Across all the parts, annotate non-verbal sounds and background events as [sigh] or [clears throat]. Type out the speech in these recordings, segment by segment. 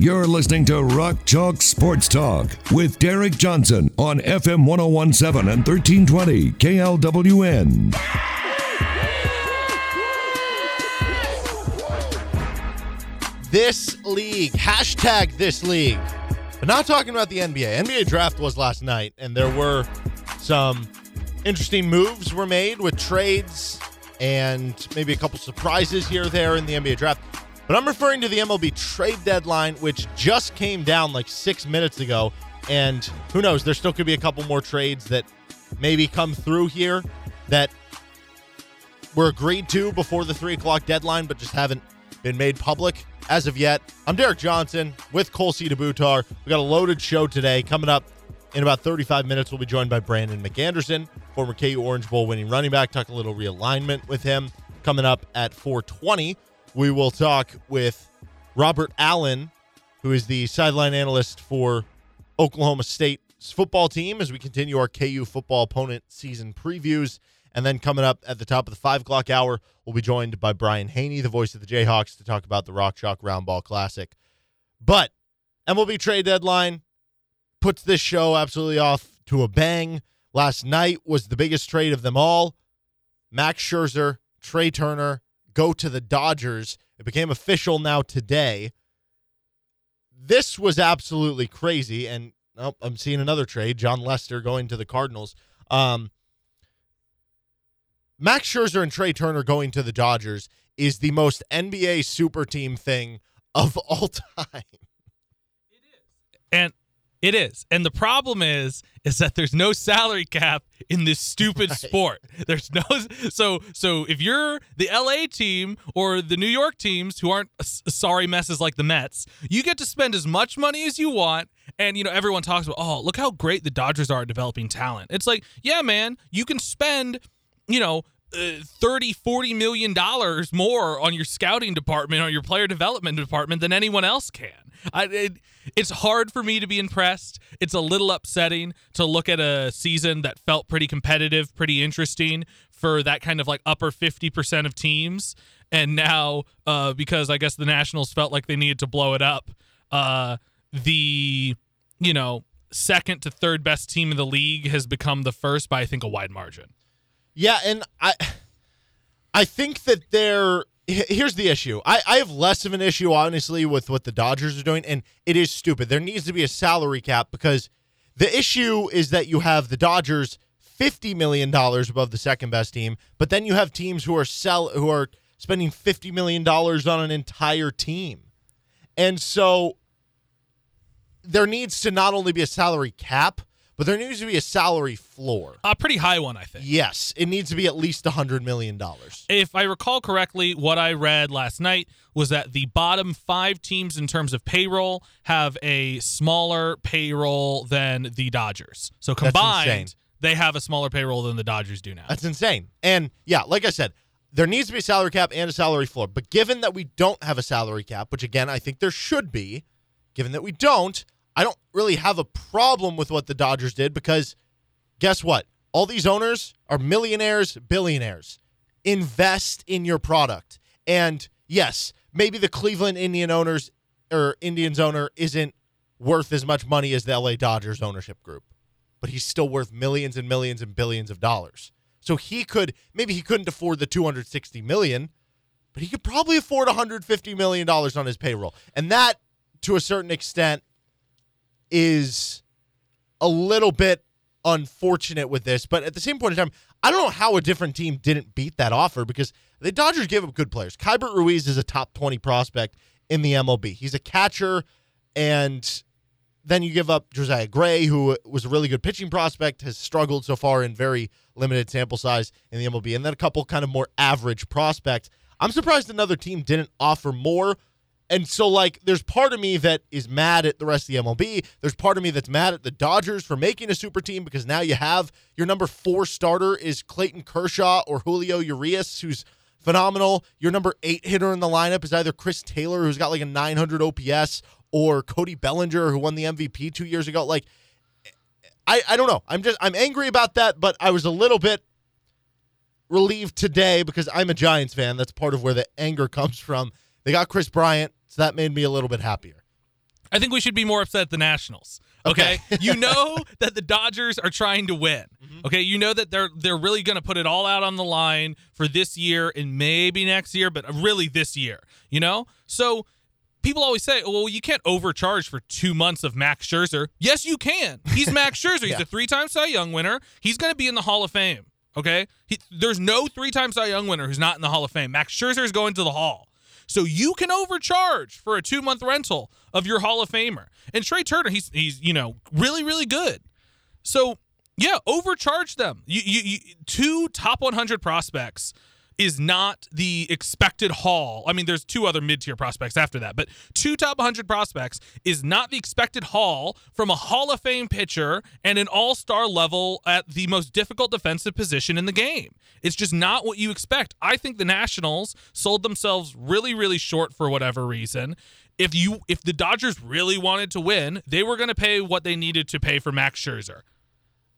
You're listening to Rock Chalk Sports Talk with Derek Johnson on FM 1017 and 1320 KLWN. This league, hashtag this league. But not talking about the NBA. NBA draft was last night, and there were some interesting moves were made with trades and maybe a couple surprises here or there in the NBA draft. But I'm referring to the MLB trade deadline, which just came down like six minutes ago. And who knows, there still could be a couple more trades that maybe come through here that were agreed to before the three o'clock deadline, but just haven't been made public as of yet. I'm Derek Johnson with Cole C. We got a loaded show today. Coming up in about 35 minutes, we'll be joined by Brandon McAnderson, former KU Orange Bowl winning running back. Talk a little realignment with him. Coming up at 420, we will talk with Robert Allen, who is the sideline analyst for Oklahoma State's football team as we continue our KU football opponent season previews. And then coming up at the top of the five o'clock hour, we'll be joined by Brian Hanni, the voice of the Jayhawks, to talk about the Rock Chalk Roundball Classic. But MLB trade deadline puts this show absolutely off to a bang. Last night was the biggest trade of them all. Max Scherzer, Trea Turner go to the Dodgers. It became official now today. This was absolutely crazy. And oh, I'm seeing another trade. Jon Lester going to the Cardinals. Um, Max Scherzer and Trea Turner going to the Dodgers is the most NBA super team thing of all [laughs] time. It is. And it is. And the problem is is that there's no salary cap in this stupid Right. sport. There's no so so if you're the LA team or the New York teams who aren't sorry messes like the Mets, you get to spend as much money as you want and you know everyone talks about, "Oh, look how great the Dodgers are at developing talent." It's like, "Yeah, man, you can spend, you know, uh, 30 40 million dollars more on your scouting department or your player development department than anyone else can. I, it, it's hard for me to be impressed. It's a little upsetting to look at a season that felt pretty competitive pretty interesting for that kind of like upper 50% of teams. And now uh, because i guess the nationals felt like they needed to blow it up uh, the you know second to third best team in the league has become the first by i think a wide margin Yeah, and I I think that they're here's the issue. I, I have less of an issue, honestly, with what the Dodgers are doing, and it is stupid. There needs to be a salary cap because the issue is that you have the Dodgers fifty million dollars above the second best team, but then you have teams who are sell who are spending fifty million dollars on an entire team. And so there needs to not only be a salary cap, but there needs to be a salary floor. a pretty high one i think Yes, it needs to be at least a hundred million dollars. if I recall correctly, what I read last night was that the bottom five teams in terms of payroll have a smaller payroll than the Dodgers. So combined, they have a smaller payroll than the Dodgers do now. That's insane. And yeah, like I said, there needs to be a salary cap and a salary floor. But given that we don't have a salary cap, which again I think there should be, given that we don't, I don't really have a problem with what the Dodgers did because guess what? All these owners are millionaires, billionaires. Invest in your product. And yes, maybe the Cleveland Indian owners or Indians owner isn't worth as much money as the LA Dodgers ownership group, but he's still worth millions and millions and billions of dollars. So he could maybe he couldn't afford the 260 million, but he could probably afford 150 million dollars on his payroll. And that to a certain extent is a little bit unfortunate with this, but at the same point in time, I don't know how a different team didn't beat that offer because the Dodgers give up good players. Keibert Ruiz is a top 20 prospect in the MLB. He's a catcher, and then you give up Josiah Gray, who was a really good pitching prospect, has struggled so far in very limited sample size in the MLB, and then a couple kind of more average prospects. I'm surprised another team didn't offer more. And so, like, there's part of me that is mad at the rest of the MLB. There's part of me that's mad at the Dodgers for making a super team because now you have your number four starter is Clayton Kershaw or Julio Urias, who's phenomenal. Your number eight hitter in the lineup is either Chris Taylor, who's got like a 900 OPS, or Cody Bellinger, who won the MVP two years ago. Like, I, I don't know. I'm just I'm angry about that, but I was a little bit relieved today because I'm a Giants fan. That's part of where the anger [laughs] comes from. They got Kris Bryant, so that made me a little bit happier. I think we should be more upset at the Nationals. Okay, Okay. you [laughs] know that the Dodgers are trying to win. Mm-hmm. Okay, you know that they're they're really going to put it all out on the line for this year and maybe next year, but really this year. You know, so people always say, oh, "Well, you can't overcharge for two months of Max Scherzer." Yes, you can. He's Max [laughs] Scherzer. He's Yeah. a three-time Cy Young winner. He's going to be in the Hall of Fame. Okay, he, there's no three-time Cy Young winner who's not in the Hall of Fame. Max Scherzer is going to the Hall. So you can overcharge for a two month rental of your Hall of Famer. And Trea Turner, he's he's you know really really good. So yeah, overcharge them. You, you, you two top 100 prospects is not the expected haul. I mean, there's two other mid tier prospects after that, but two top 100 prospects is not the expected haul from a Hall of Fame pitcher and an all star level at the most difficult defensive position in the game. It's just not what you expect. I think the Nationals sold themselves really, really short for whatever reason. If you if the Dodgers really wanted to win, they were going to pay what they needed to pay for Max Scherzer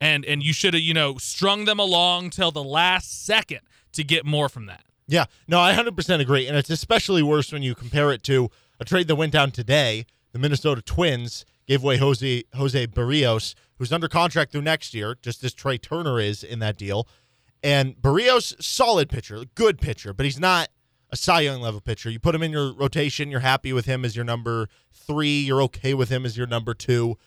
and and you should have you know strung them along till the last second to get more from that. Yeah, no, I 100% agree. And it's especially worse when you compare it to a trade that went down today. The Minnesota Twins gave away Jose Jose Berrios, who's under contract through next year, just as Trea Turner is in that deal. And Berrios, solid pitcher, good pitcher, but he's not a Cy Young level pitcher. You put him in your rotation, you're happy with him as your number three, you're okay with him as your number two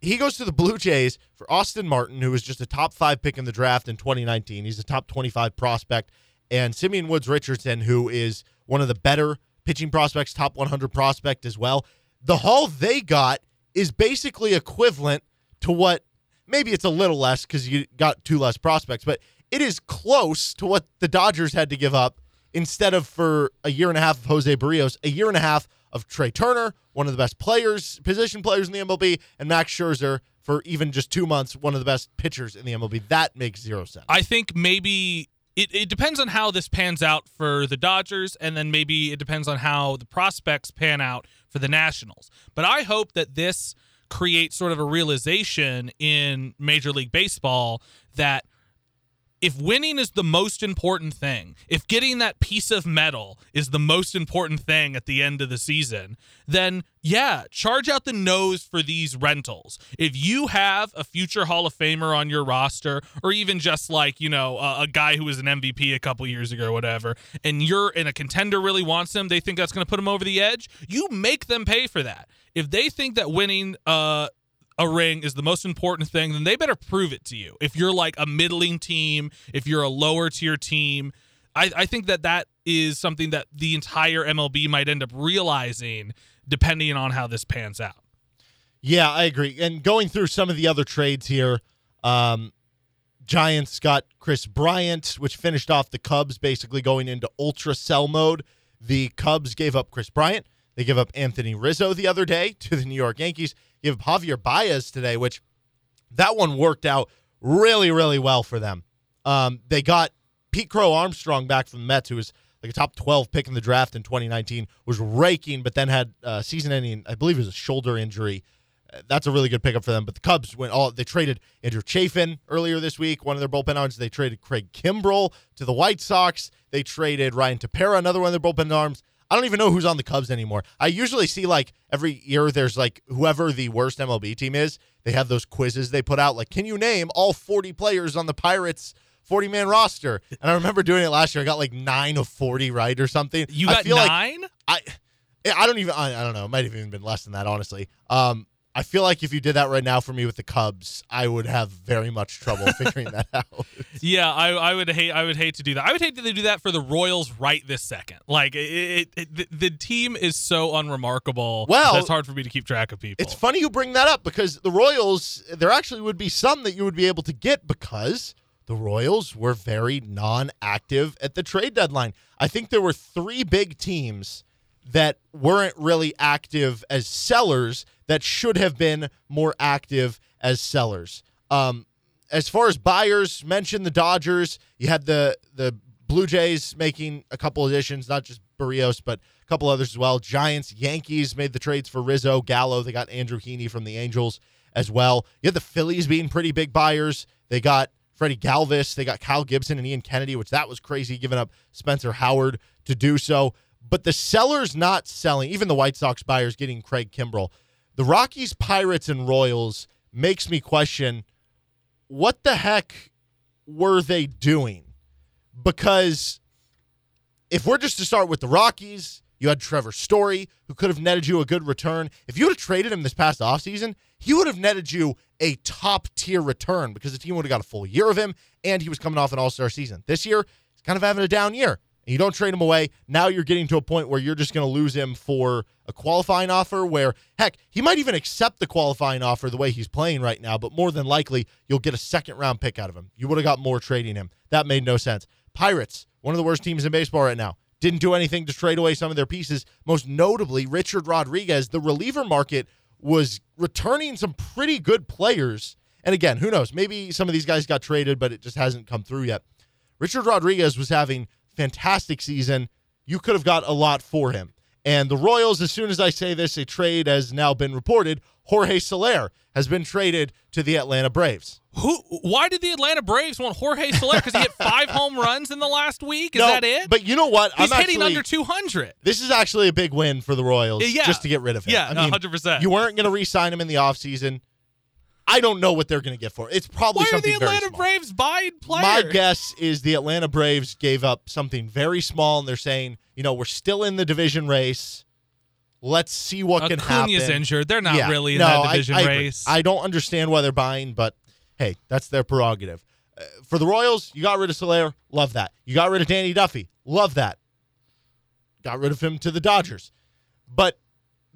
he goes to the Blue Jays for Austin Martin, who was just a top five pick in the draft in 2019. He's a top 25 prospect. And Simeon Woods Richardson, who is one of the better pitching prospects, top 100 prospect as well. The haul they got is basically equivalent to what maybe it's a little less because you got two less prospects, but it is close to what the Dodgers had to give up instead of for a year and a half of Jose Berrios, a year and a half of Trea Turner, one of the best players, position players in the MLB, and Max Scherzer for even just two months, one of the best pitchers in the MLB. That makes zero sense. I think maybe it, it depends on how this pans out for the Dodgers, and then maybe it depends on how the prospects pan out for the Nationals. But I hope that this creates sort of a realization in Major League Baseball that if winning is the most important thing, if getting that piece of metal is the most important thing at the end of the season, then yeah, charge out the nose for these rentals. If you have a future Hall of Famer on your roster, or even just like, you know, a, a guy who was an MVP a couple years ago or whatever, and you're and a contender really wants him, they think that's going to put him over the edge, you make them pay for that. If they think that winning uh a ring is the most important thing, then they better prove it to you. If you're like a middling team, if you're a lower tier team, I, I think that that is something that the entire MLB might end up realizing depending on how this pans out. Yeah, I agree. And going through some of the other trades here, um, Giants got Kris Bryant, which finished off the Cubs basically going into ultra sell mode. The Cubs gave up Kris Bryant. They give up Anthony Rizzo the other day to the New York Yankees. Give up Javier Baez today, which that one worked out really, really well for them. Um, they got Pete Crow Armstrong back from the Mets, who was like a top 12 pick in the draft in 2019, was raking, but then had uh, season ending, I believe it was a shoulder injury. Uh, That's a really good pickup for them. But the Cubs went all, they traded Andrew Chafin earlier this week, one of their bullpen arms. They traded Craig Kimbrel to the White Sox. They traded Ryan Tepera, another one of their bullpen arms. I don't even know who's on the Cubs anymore. I usually see like every year there's like whoever the worst MLB team is, they have those quizzes they put out like can you name all 40 players on the Pirates 40 man roster? And I remember doing it last year. I got like 9 of 40 right or something. You I got feel like nine? I I don't even I, I don't know. It might have even been less than that honestly. Um I feel like if you did that right now for me with the Cubs, I would have very much trouble [laughs] figuring that out. Yeah, I, I would hate I would hate to do that. I would hate to do that for the Royals right this second. Like it, it, it the, the team is so unremarkable. Well, it's hard for me to keep track of people. It's funny you bring that up because the Royals, there actually would be some that you would be able to get because the Royals were very non active at the trade deadline. I think there were three big teams that weren't really active as sellers that should have been more active as sellers. Um, as far as buyers, mentioned the Dodgers. You had the the Blue Jays making a couple additions, not just Berrios, but a couple others as well. Giants, Yankees made the trades for Rizzo, Gallo. They got Andrew Heaney from the Angels as well. You had the Phillies being pretty big buyers. They got Freddie Galvis. They got Kyle Gibson and Ian Kennedy, which that was crazy, giving up Spencer Howard to do so. But the sellers not selling, even the White Sox buyers getting Craig Kimbrel. The Rockies, Pirates, and Royals makes me question what the heck were they doing? Because if we're just to start with the Rockies, you had Trevor Story, who could have netted you a good return. If you would have traded him this past offseason, he would have netted you a top tier return because the team would have got a full year of him and he was coming off an all star season. This year, he's kind of having a down year. And you don't trade him away. Now you're getting to a point where you're just going to lose him for a qualifying offer where, heck, he might even accept the qualifying offer the way he's playing right now, but more than likely, you'll get a second round pick out of him. You would have got more trading him. That made no sense. Pirates, one of the worst teams in baseball right now didn't do anything to trade away some of their pieces. Most notably, Richard Rodriguez. The reliever market was returning some pretty good players. And again, who knows? Maybe some of these guys got traded, but it just hasn't come through yet. Richard Rodriguez was having fantastic season. You could have got a lot for him. And the Royals, as soon as I say this, a trade has now been reported. Jorge Soler has been traded to the Atlanta Braves. Who? Why did the Atlanta Braves want Jorge Soler? Because he hit five [laughs] home runs in the last week. Is no, that it? But you know what? He's I'm hitting actually, under 200. This is actually a big win for the Royals Yeah. just to get rid of him. Yeah, I mean, 100%. You weren't going to re sign him in the offseason. I don't know what they're going to get for it. It's probably Why are something the very Atlanta. Braves buying players? My guess is the Atlanta Braves gave up something very small, and they're saying, you know, we're still in the division race. Let's see what can Acuna's happen. injured. They're not Yeah. really in No, that division I, agree. race. I don't understand why they're buying, but hey, that's their prerogative. Uh, for the Royals, you got rid of Soler. Love that. You got rid of Danny Duffy. Love that. Got rid of him to the Dodgers. But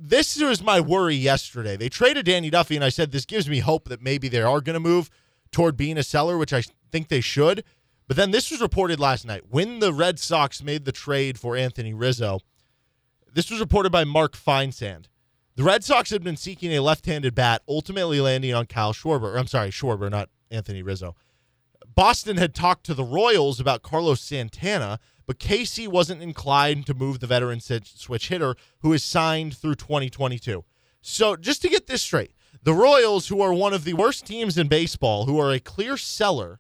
this was my worry yesterday. They traded Danny Duffy, and I said this gives me hope that maybe they are going to move toward being a seller, which I think they should. But then this was reported last night when the Red Sox made the trade for Anthony Rizzo. This was reported by Mark Feinsand. The Red Sox had been seeking a left-handed bat, ultimately landing on Kyle Schwarber. I'm sorry, Schwarber, not Anthony Rizzo. Boston had talked to the Royals about Carlos Santana, but KC wasn't inclined to move the veteran switch hitter who is signed through 2022. So, just to get this straight, the Royals, who are one of the worst teams in baseball, who are a clear seller,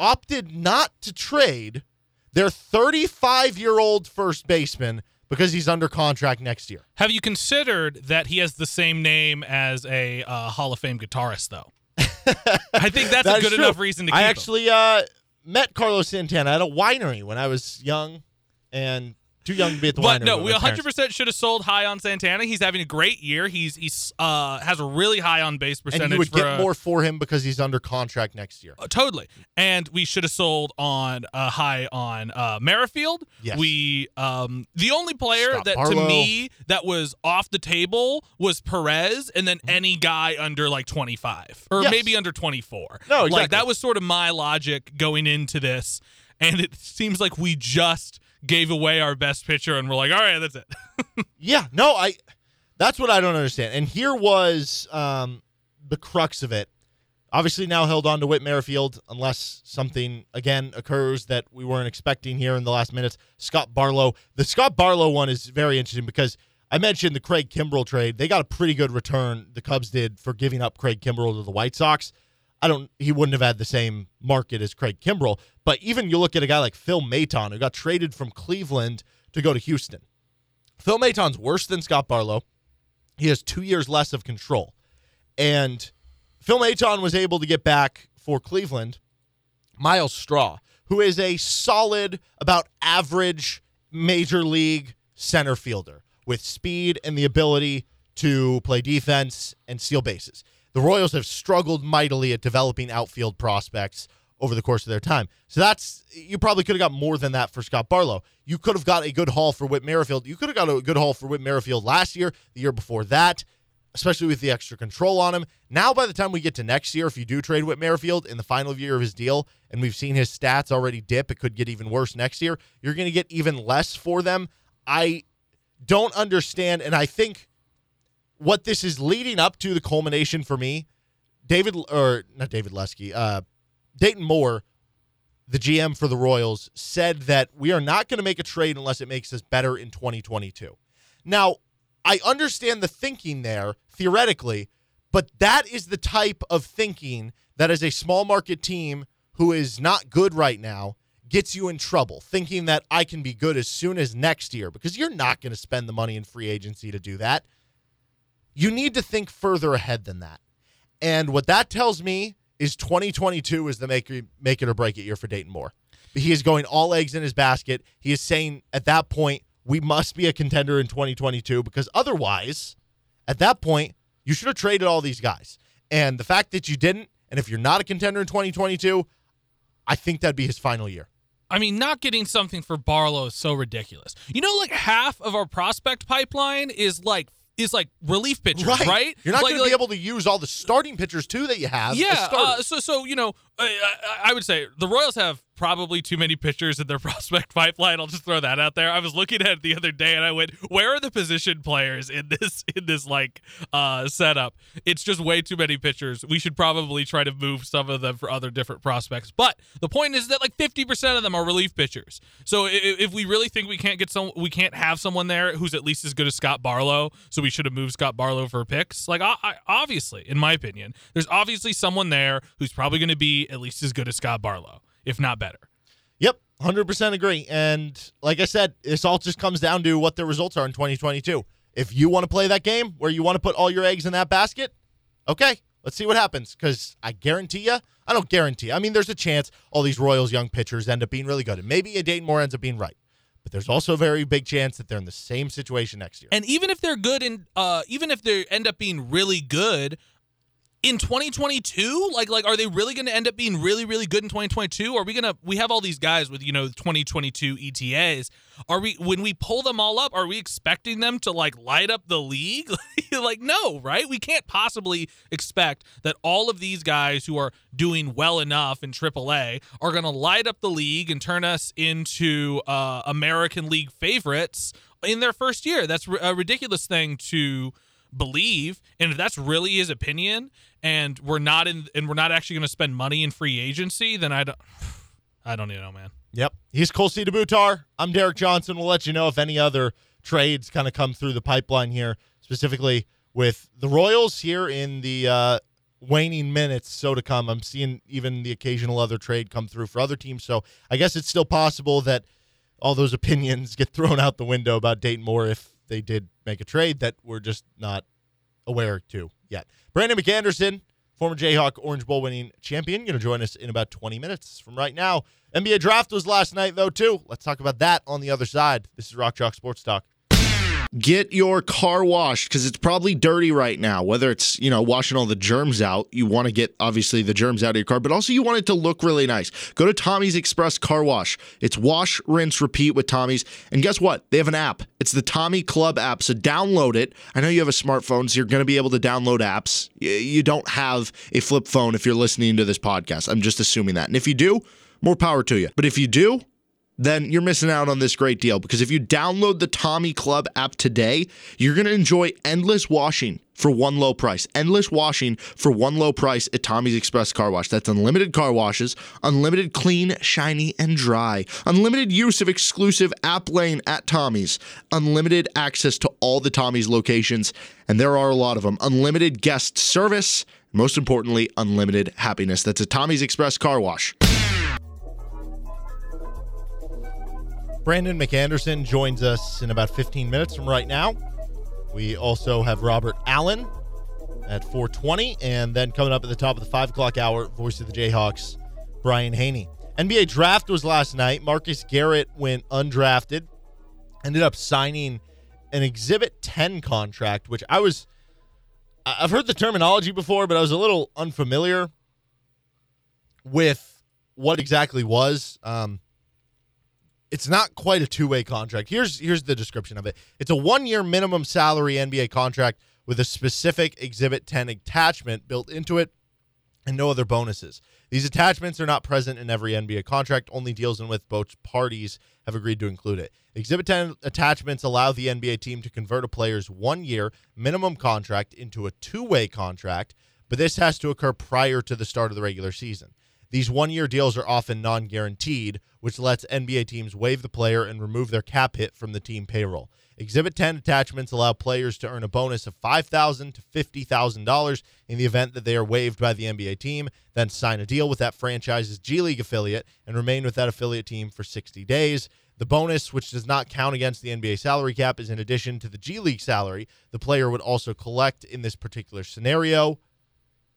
opted not to trade their 35 year old first baseman because he's under contract next year. Have you considered that he has the same name as a uh, Hall of Fame guitarist, though? [laughs] I think that's That a good true. enough reason to keep I actually uh, met Carlos Santana at a winery when I was young and too young to be at the But winery. no, we 100 percent should have sold high on Santana. He's having a great year. He's he's uh has a really high on base percentage. And you would for get more for him because he's under contract next year. Uh, totally. And we should have sold on uh, high on uh, Merrifield. Yes. We um the only player Scott that Barlow. to me that was off the table was Perez, and then any guy under like 25 or Yes. maybe under 24. No, Like exactly. that was sort of my logic going into this, and it seems like we just gave away our best pitcher, and we're like, all right, that's it. [laughs] Yeah, no, I. That's what I don't understand. And here was um, the crux of it. Obviously, now held on to Whit Merrifield, unless something again occurs that we weren't expecting here in the last minutes. Scott Barlow. The Scott Barlow one is very interesting because I mentioned the Craig Kimbrel trade. They got a pretty good return. The Cubs did for giving up Craig Kimbrel to the White Sox. I don't. He wouldn't have had the same market as Craig Kimbrel. But even you look at a guy like Phil Maton, who got traded from Cleveland to go to Houston. Phil Maton's worse than Scott Barlow. He has two years less of control. And Phil Maton was able to get back for Cleveland Myles Straw, who is a solid, about average major league center fielder with speed and the ability to play defense and steal bases. The Royals have struggled mightily at developing outfield prospects over the course of their time. So that's you probably could have got more than that for Scott Barlow. You could have got a good haul for Whit Merrifield. You could have got a good haul for Whit Merrifield last year, the year before that, especially with the extra control on him. Now, by the time we get to next year, if you do trade Whit Merrifield in the final year of his deal, and we've seen his stats already dip, it could get even worse next year. You're going to get even less for them. I don't understand. And I think what this is leading up to the culmination for me, David or not David Lesky, uh, Dayton Moore, the GM for the Royals, said that we are not going to make a trade unless it makes us better in 2022. Now, I understand the thinking there theoretically, but that is the type of thinking that as a small market team who is not good right now gets you in trouble thinking that I can be good as soon as next year because you're not going to spend the money in free agency to do that. You need to think further ahead than that. And what that tells me is 2022 is the make, make it or break it year for Dayton Moore. He is going all eggs in his basket. He is saying at that point, we must be a contender in 2022 because otherwise, at that point, you should have traded all these guys. And the fact that you didn't, and if you're not a contender in 2022, I think that'd be his final year. I mean, not getting something for Barlow is so ridiculous. You know, like half of our prospect pipeline is like is like relief pitchers, right? right? You're not like, going to be able to use all the starting pitchers too that you have. Yeah. Uh, so so you know, I, I, would say the Royals have probably too many pitchers in their [laughs] prospect pipeline. I'll just throw that out there. I was looking at it the other day and I went, "Where are the position players in this [laughs] in this like uh setup? It's just way too many pitchers. We should probably try to move some of them for other different prospects." But the point is that like 50% of them are relief pitchers. So if, if we really think we can't get some we can't have someone there who's at least as good as Scott Barlow, so we should have moved Scott Barlow for picks. Like I, I, obviously, in my opinion, there's obviously someone there who's probably going to be at least as good as Scott Barlow, if not better. Yep, 100% agree. And like I said, this all just comes down to what the results are in 2022. If you want to play that game where you want to put all your eggs in that basket, okay, let's see what happens. Because I guarantee you, I don't guarantee. I mean, there's a chance all these Royals young pitchers end up being really good. And maybe a Dayton Moore ends up being right. But there's also a very big chance that they're in the same situation next year. And even if they're good and uh, even if they end up being really good, in 2022 like like are they really going to end up being really really good in 2022 are we going to we have all these guys with you know 2022 etas are we when we pull them all up are we expecting them to like light up the league? [laughs] Like no right? We can't possibly expect that all of these guys who are doing well enough in aaa are going to light up the league and turn us into uh, american league favorites in their first year. That's a ridiculous thing to believe and if that's really his opinion and we're not in and we're not actually going to spend money in free agency then i don't [sighs] i don't even know man. Yep. He's Cole Butar. i'm derek johnson. We'll let you know if any other trades kind of come through the pipeline here specifically with the royals here in the uh, waning minutes so to come. I'm seeing even the occasional other trade come through for other teams so i guess it's still possible that all those opinions get thrown out the window about Dayton Moore if they did make a trade that we're just not aware to yet. Brandon McAnderson, former Jayhawk Orange Bowl winning champion, going to join us in about 20 minutes from right now. NBA draft was last night, though, too. Let's talk about that on the other side. This is Rock Chalk Sports Talk. Get your car washed because it's probably dirty right now. Whether it's, you know, washing all the germs out, you want to get obviously the germs out of your car, but also you want it to look really nice. Go to Tommy's Express Car Wash. It's wash, rinse, repeat with Tommy's. And guess what? They have an app. It's the Tommy Club app. So download it. I know you have a smartphone, so you're going to be able to download apps. You don't have a flip phone if you're listening to this podcast. I'm just assuming that. And if you do, more power to you. But if you do, then you're missing out on this great deal because if you download the Tommy Club app today, you're going to enjoy endless washing for one low price. Endless washing for one low price at Tommy's Express Car Wash. That's unlimited car washes, unlimited clean, shiny, and dry, unlimited use of exclusive app lane at Tommy's, unlimited access to all the Tommy's locations, and there are a lot of them, unlimited guest service, most importantly, unlimited happiness. That's a Tommy's Express Car Wash. Brandon McAnderson joins us in about 15 minutes from right now. We also have Robert Allen at 420, and then coming up at the top of the 5 o'clock hour, voice of the Jayhawks, Brian Hanni. NBA draft was last night. Marcus Garrett went undrafted, ended up signing an Exhibit 10 contract, which I was, I've heard the terminology before, but I was a little unfamiliar with what exactly was. Um, it's not quite a two-way contract. Here's here's the description of it. It's a one-year minimum salary NBA contract with a specific Exhibit 10 attachment built into it and no other bonuses. These attachments are not present in every NBA contract, only deals in which both parties have agreed to include it. Exhibit 10 attachments allow the NBA team to convert a player's one year minimum contract into a two way contract, but this has to occur prior to the start of the regular season. These one year deals are often non guaranteed, which lets NBA teams waive the player and remove their cap hit from the team payroll. Exhibit 10 attachments allow players to earn a bonus of $5,000 to $50,000 in the event that they are waived by the NBA team, then sign a deal with that franchise's G League affiliate and remain with that affiliate team for 60 days. The bonus, which does not count against the NBA salary cap, is in addition to the G League salary the player would also collect in this particular scenario.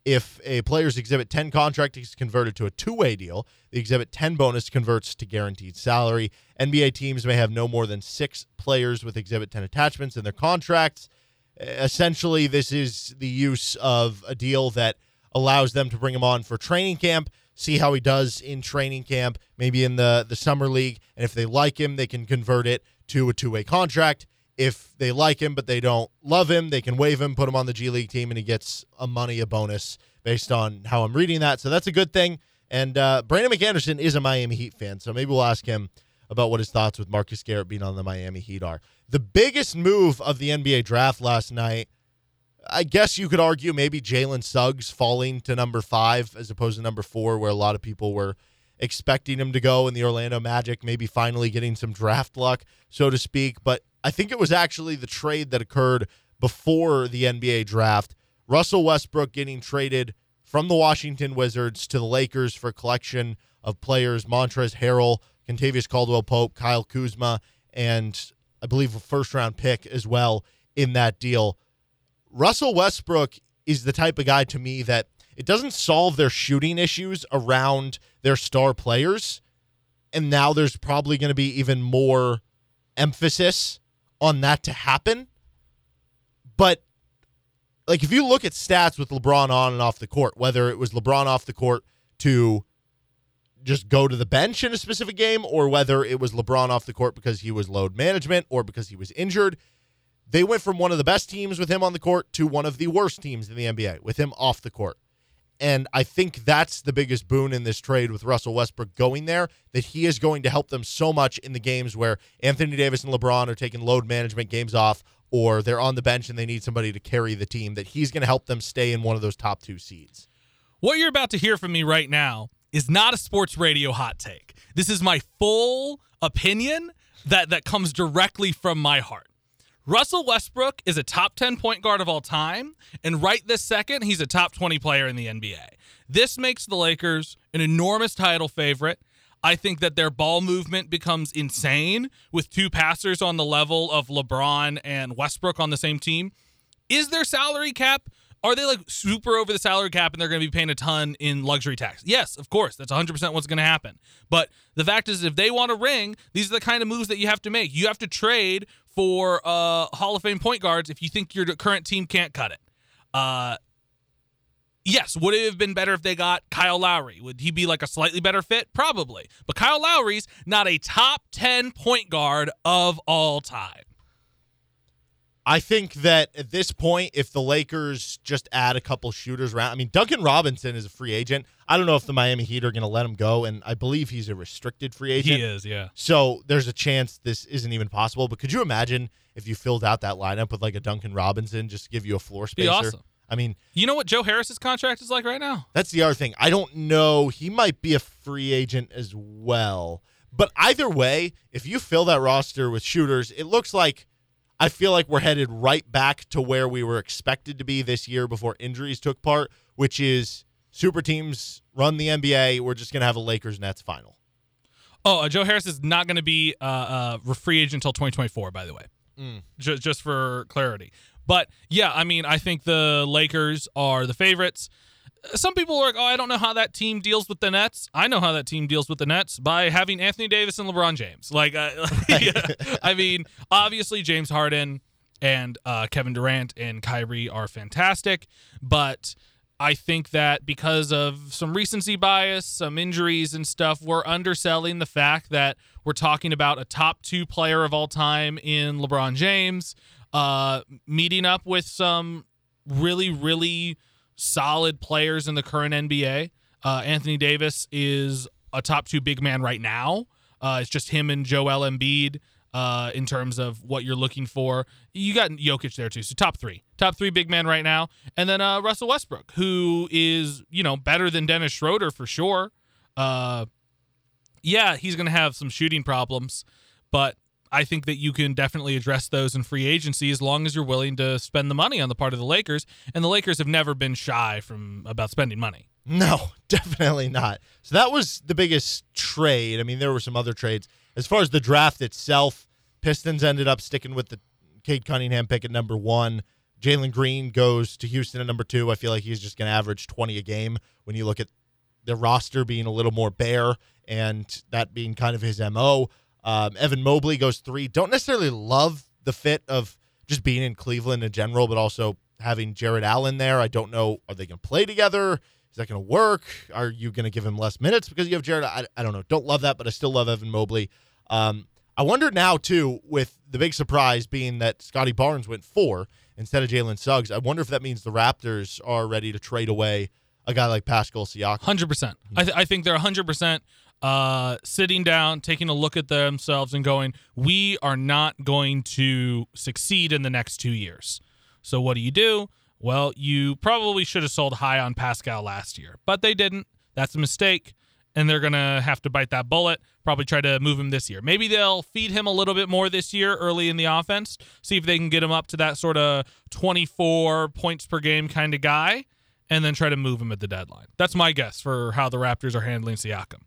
If a player's Exhibit 10 contract is converted to a two way deal, the Exhibit 10 bonus converts to guaranteed salary. NBA teams may have no more than six players with Exhibit 10 attachments in their contracts. Essentially, this is the use of a deal that allows them to bring him on for training camp, see how he does in training camp, maybe in the, the summer league. And if they like him, they can convert it to a two way contract if they like him but they don't love him, they can waive him, put him on the G League team, and he gets a money a bonus based on how I'm reading that. So that's a good thing. And uh, Brandon McAnderson is a Miami Heat fan, so maybe we'll ask him about what his thoughts with Marcus Garrett being on the Miami Heat are. The biggest move of the NBA draft last night, I guess you could argue maybe Jalen Suggs falling to number five as opposed to number four, where a lot of people were expecting him to go in the Orlando Magic, maybe finally getting some draft luck, so to speak. But I think it was actually the trade that occurred before the NBA draft. Russell Westbrook getting traded from the Washington Wizards to the Lakers for a collection of players Montrezl Harrell, Kentavious Caldwell Pope, Kyle Kuzma, and I believe a first round pick as well in that deal. Russell Westbrook is the type of guy to me that it doesn't solve their shooting issues around their star players. And now there's probably going to be even more emphasis on that to happen. But like if you look at stats with LeBron on and off the court, whether it was LeBron off the court to just go to the bench in a specific game or whether it was LeBron off the court because he was load management or because he was injured, they went from one of the best teams with him on the court to one of the worst teams in the NBA with him off the court. And I think that's the biggest boon in this trade with Russell Westbrook going there, that he is going to help them so much in the games where Anthony Davis and LeBron are taking load management games off or they're on the bench and they need somebody to carry the team, that he's going to help them stay in one of those top two seeds. What you're about to hear from me right now is not a sports radio hot take. This is my full opinion that, that comes directly from my heart. Russell Westbrook is a top 10 point guard of all time, and right this second, he's a top 20 player in the NBA. This makes the Lakers an enormous title favorite. I think that their ball movement becomes insane with two passers on the level of LeBron and Westbrook on the same team. Is their salary cap? Are they like super over the salary cap and they're going to be paying a ton in luxury tax? Yes, of course. That's 100% what's going to happen. But the fact is, if they want a ring, these are the kind of moves that you have to make. You have to trade for uh, Hall of Fame point guards if you think your current team can't cut it. Uh, yes, would it have been better if they got Kyle Lowry? Would he be like a slightly better fit? Probably. But Kyle Lowry's not a top 10 point guard of all time. I think that at this point, if the Lakers just add a couple shooters around, I mean, Duncan Robinson is a free agent. I don't know if the Miami Heat are going to let him go, and I believe he's a restricted free agent. He is, yeah. So there's a chance this isn't even possible. But could you imagine if you filled out that lineup with like a Duncan Robinson just to give you a floor spacer? Be awesome. I mean, you know what Joe Harris's contract is like right now? That's the other thing. I don't know. He might be a free agent as well. But either way, if you fill that roster with shooters, it looks like I feel like we're headed right back to where we were expected to be this year before injuries took part, which is super teams run the NBA. We're just going to have a Lakers Nets final. Oh, uh, Joe Harris is not going to be uh, uh, free agent until 2024, by the way. Mm. Just, just for clarity. But yeah, I mean, I think the Lakers are the favorites. Some people are like, oh, I don't know how that team deals with the Nets. I know how that team deals with the Nets by having Anthony Davis and LeBron James. Like, uh, [laughs] I mean, obviously James Harden and uh, Kevin Durant and Kyrie are fantastic, but I think that because of some recency bias, some injuries and stuff, we're underselling the fact that we're talking about a top two player of all time in LeBron James, uh, meeting up with some really, really solid players in the current NBA. Uh, Anthony Davis is a top two big man right now. Uh, it's just him and Joel Embiid uh, in terms of what you're looking for. You got Jokic there too, so top three, top three big man right now, and then uh, Russell Westbrook, who is you know better than Dennis Schroeder for sure. Uh, yeah, he's to have some shooting problems, but I think that you can definitely address those in free agency as long as you're willing to spend the money on the part of the Lakers. And the Lakers have never been shy from about spending money. No, [laughs] definitely not. So that was the biggest trade. I mean, there were some other trades. As far as the draft itself, Pistons ended up sticking with the Cade Cunningham pick at number one. Jalen Green goes to Houston at number two. I feel like he's just going to average 20 a game when you look at the roster being a little more bare and that being kind of his MO. Um, Evan Mobley goes three. Don't necessarily love the fit of just being in Cleveland in general, but also having Jarrett Allen there. I don't know. Are they going to play together? Is that going to work? Are you going to give him less minutes because you have Jarrett? I, I don't know. Don't love that, but I still love Evan Mobley. Um, I wonder now, too, with the big surprise being that Scottie Barnes went four instead of Jalen Suggs. I wonder if that means the Raptors are ready to trade away a guy like Pascal Siakam. 100%. I, th- I think they're 100% uh, sitting down, taking a look at themselves, and going, we are not going to succeed in the next two years. So what do you do? Well, you probably should have sold high on Pascal last year, but they didn't. That's a mistake. And they're to have to bite that bullet, probably try to move him this year. Maybe they'll feed him a little bit more this year early in the offense, see if they can get him up to that sort of 24 points per game kind of guy, and then try to move him at the deadline. That's my guess for how the Raptors are handling Siakam.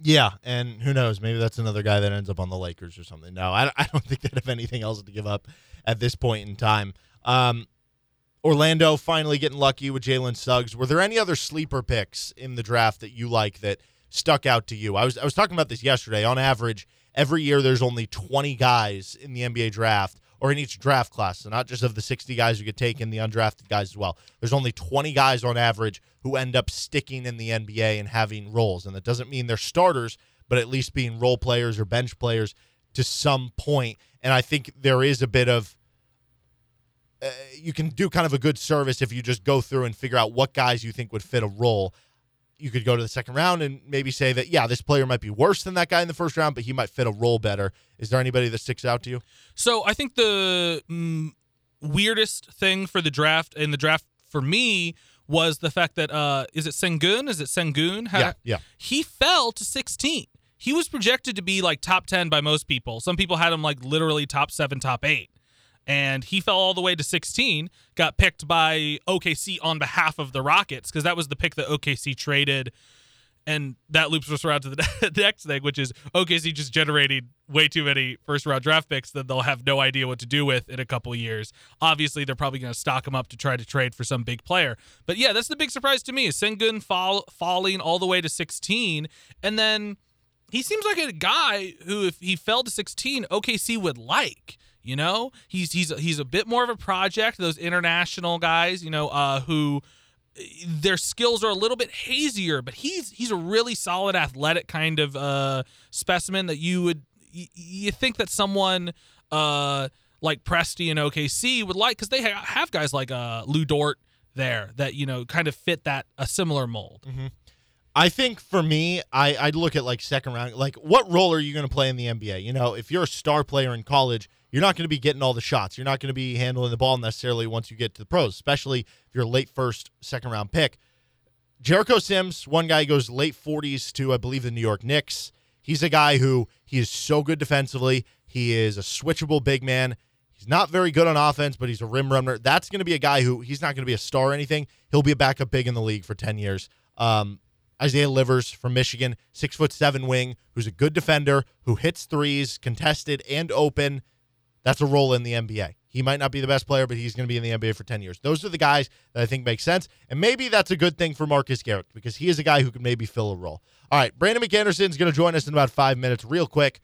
Yeah, and who knows? Maybe that's another guy that ends up on the Lakers or something. No, I, [laughs] I don't think they'd have anything else to give up at this point in time. Um, Orlando finally getting lucky with Jalen Suggs. Were there any other sleeper picks in the draft that you like that stuck out to you? I was I was talking about this yesterday. On average, every year there's only 20 guys in the NBA draft or in each draft class, so not just of the 60 guys who get taken, the undrafted guys as well. There's only 20 guys on average who end up sticking in the NBA and having roles, and that doesn't mean they're starters, but at least being role players or bench players to some point. And I think there is a bit of uh, you can do kind of a good service if you just go through and figure out what guys you think would fit a role. You could go to the second round and maybe say that, yeah, this player might be worse than that guy in the first round, but he might fit a role better. Is there anybody that sticks out to you? So I think the mm, weirdest thing for the draft and the draft for me was the fact that uh, is it Sengun? Is it Sengun? yeah, yeah. He fell to 16. He was projected to be like top 10 by most people. Some people had him like literally top seven, top eight and he fell all the way to 16 got picked by okc on behalf of the rockets because that was the pick that okc traded and that loops us around to [laughs] the next thing which is okc just generating way too many first round draft picks that they'll have no idea what to do with in a couple years. Obviously they're probably going to stock them up to try to trade for some big player. But yeah that's the big surprise to me is sengun fall, falling all the way to 16 and then he seems like a guy who if he fell to 16 okc would like you know, he's he's he's a bit more of a project. Those international guys, you know, uh, who their skills are a little bit hazier, but he's he's a really solid athletic kind of uh, specimen that you would you, you think that someone uh, like Presti and OKC would like because they ha- have guys like uh, Lu Dort there that you know kind of fit that a similar mold. Mm-hmm. I think for me, I, I'd look at like second round. Like, what role are you going to play in the NBA? You know, if you're a star player in college, you're not going to be getting all the shots. You're not going to be handling the ball necessarily once you get to the pros, especially if you're a late first, second round pick. Jericho Sims, one guy goes late 40s to, I believe, the New York Knicks. He's a guy who he is so good defensively. He is a switchable big man. He's not very good on offense, but he's a rim runner. That's going to be a guy who he's not going to be a star or anything. He'll be a backup big in the league for 10 years. Um, Isaiah Livers from Michigan, six foot seven wing, who's a good defender, who hits threes, contested and open. That's a role in the NBA. He might not be the best player, but he's going to be in the NBA for 10 years. Those are the guys that I think make sense. And maybe that's a good thing for Marcus Garrett because he is a guy who can maybe fill a role. All right, Brandon McAnderson is going to join us in about five minutes, real quick.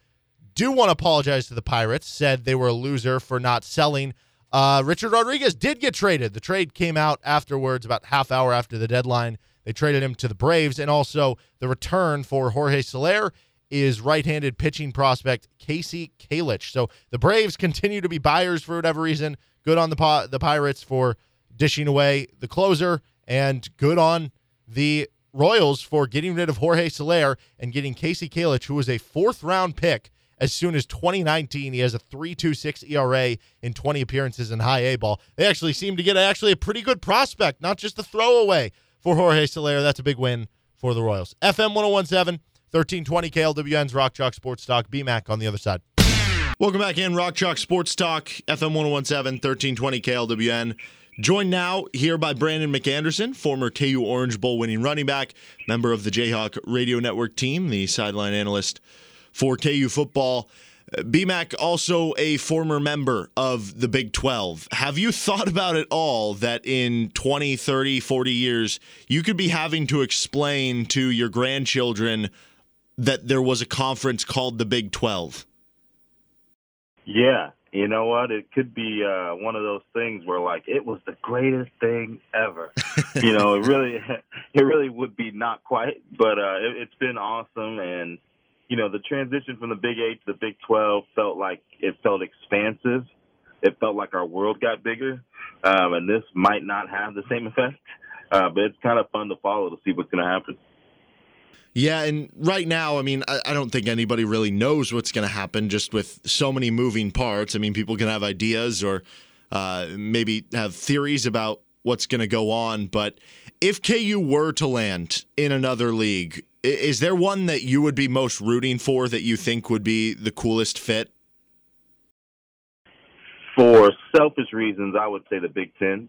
Do want to apologize to the Pirates. Said they were a loser for not selling. Uh, Richard Rodriguez did get traded. The trade came out afterwards, about half hour after the deadline. They traded him to the Braves, and also the return for Jorge Soler is right-handed pitching prospect Kasey Kalich. So the Braves continue to be buyers for whatever reason. Good on the the Pirates for dishing away the closer And good on the Royals for getting rid of Jorge Soler and getting Kasey Kalich, who was a fourth round pick as soon as 2019. He has a 3.26 ERA in 20 appearances in high A ball. They actually seem to get actually a pretty good prospect, not just a throwaway for Jorge Soler. That's a big win for the Royals. FM 1017, 1320 KLWN's Rock Chalk Sports Talk. BMAC on the other side. Welcome back in Rock Chalk Sports Talk, FM 1017, 1320 KLWN. Joined now here by Brandon McAnderson, former KU Orange Bowl winning running back, member of the Jayhawk Radio Network team, the sideline analyst for KU football. BMAC, also a former member of the Big 12. Have you thought about it all that in 20, 30, 40 years, you could be having to explain to your grandchildren that there was a conference called the Big 12? Yeah, you know what? It could be uh, one of those things where like it was the greatest thing ever. [laughs] you know, it really, [laughs] it really would be not quite, but uh, it, it's been awesome. And you know, the transition from the Big Eight to the Big Twelve felt like it felt expansive. It felt like our world got bigger, um, and this might not have the same effect. Uh, but it's kind of fun to follow to see what's going to happen. Yeah, and right now, I mean, I, I don't think anybody really knows what's going to happen just with so many moving parts. I mean, people can have ideas or uh, maybe have theories about what's going to go on. But if KU were to land in another league, is there one that you would be most rooting for that you think would be the coolest fit? For selfish reasons, I would say the Big Ten.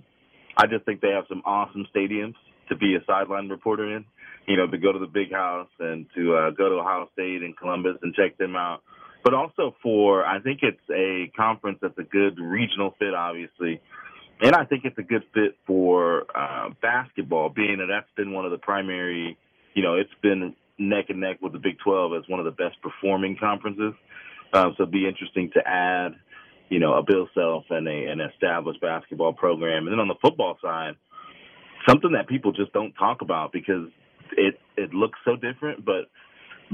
I just think they have some awesome stadiums to be a sideline reporter in you know, to go to the big house and to uh, go to Ohio State and Columbus and check them out. But also for, I think it's a conference that's a good regional fit, obviously. And I think it's a good fit for uh, basketball, being that that's been one of the primary, you know, it's been neck and neck with the Big 12 as one of the best performing conferences. Um, so it'd be interesting to add, you know, a Bill Self and a, an established basketball program. And then on the football side, something that people just don't talk about because it it looks so different, but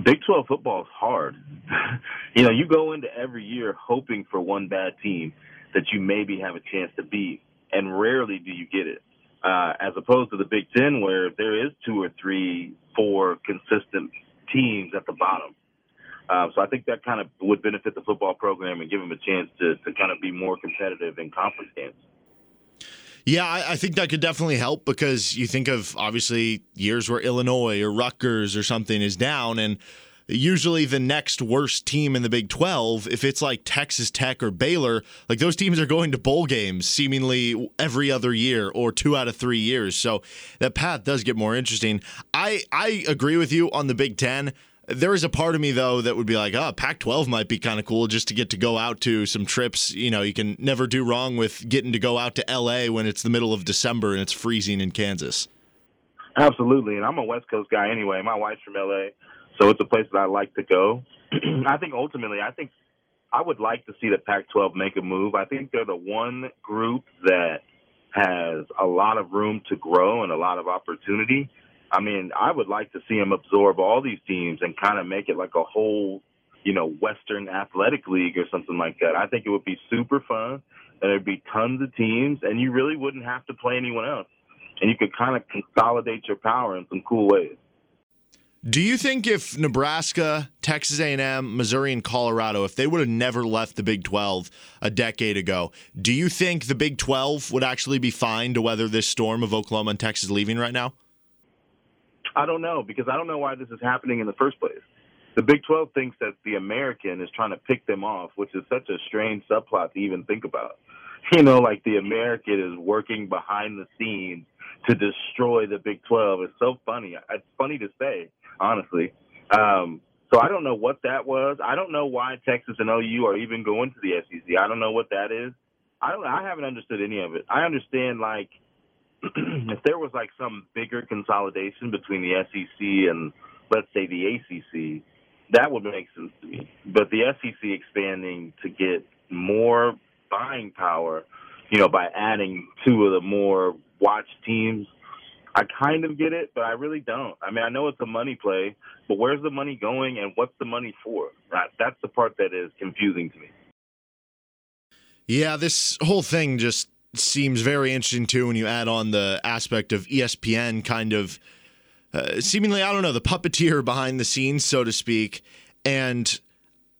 Big 12 football is hard. [laughs] you know, you go into every year hoping for one bad team that you maybe have a chance to beat, and rarely do you get it. Uh, as opposed to the Big Ten, where there is two or three, four consistent teams at the bottom. Uh, so I think that kind of would benefit the football program and give them a chance to, to kind of be more competitive in conference games. Yeah, I, I, think that could definitely help because you think of obviously years where Illinois or Rutgers or something is down, and usually the next worst team in the Big 12, if it's like Texas Tech or Baylor, like those teams are going to bowl games seemingly every other year or two out of three years. So that path does get more interesting. I, I agree with you on the Big 10. There is a part of me though that would be like, oh, Pac-12 might be kind of cool just to get to go out to some trips. You know, you can never do wrong with getting to go out to LA when it's the middle of December and it's freezing in Kansas. Absolutely, and I'm a West Coast guy anyway. My wife's from LA, so it's a place that I like to go. [clears throat] I think ultimately, I think I would like to see the Pac-12 make a move. I think they're the one group that has a lot of room to grow and a lot of opportunity. I mean, I would like to see him absorb all these teams and kind of make it like a whole, you know, Western Athletic League or something like that. I think it would be super fun, and there'd be tons of teams, and you really wouldn't have to play anyone else, and you could kind of consolidate your power in some cool ways. Do you think if Nebraska, Texas A&M, Missouri, and Colorado, if they would have never left the Big 12 a decade ago, do you think the Big 12 would actually be fine to weather this storm of Oklahoma and Texas leaving right now? I don't know because I don't know why this is happening in the first place. The Big 12 thinks that the American is trying to pick them off, which is such a strange subplot to even think about. [laughs] You know, like the American is working behind the scenes to destroy the Big 12. It's so funny. It's funny to say, honestly. Um, so I don't know what that was. I don't know why Texas and OU are even going to the SEC. I don't know what that is. I don't. I haven't understood any of it. I understand like [clears throat] if there was like some bigger consolidation between the SEC and let's say the ACC, that would make sense to me. But the SEC expanding to get more buying power, you know, by adding two of the more watched teams, I kind of get it, but I really don't. I mean, I know it's a money play, but where's the money going and what's the money for? That's the part that is confusing to me. Yeah, this whole thing just seems very interesting too when you add on the aspect of ESPN kind of uh, seemingly, I don't know, the puppeteer behind the scenes, so to speak. And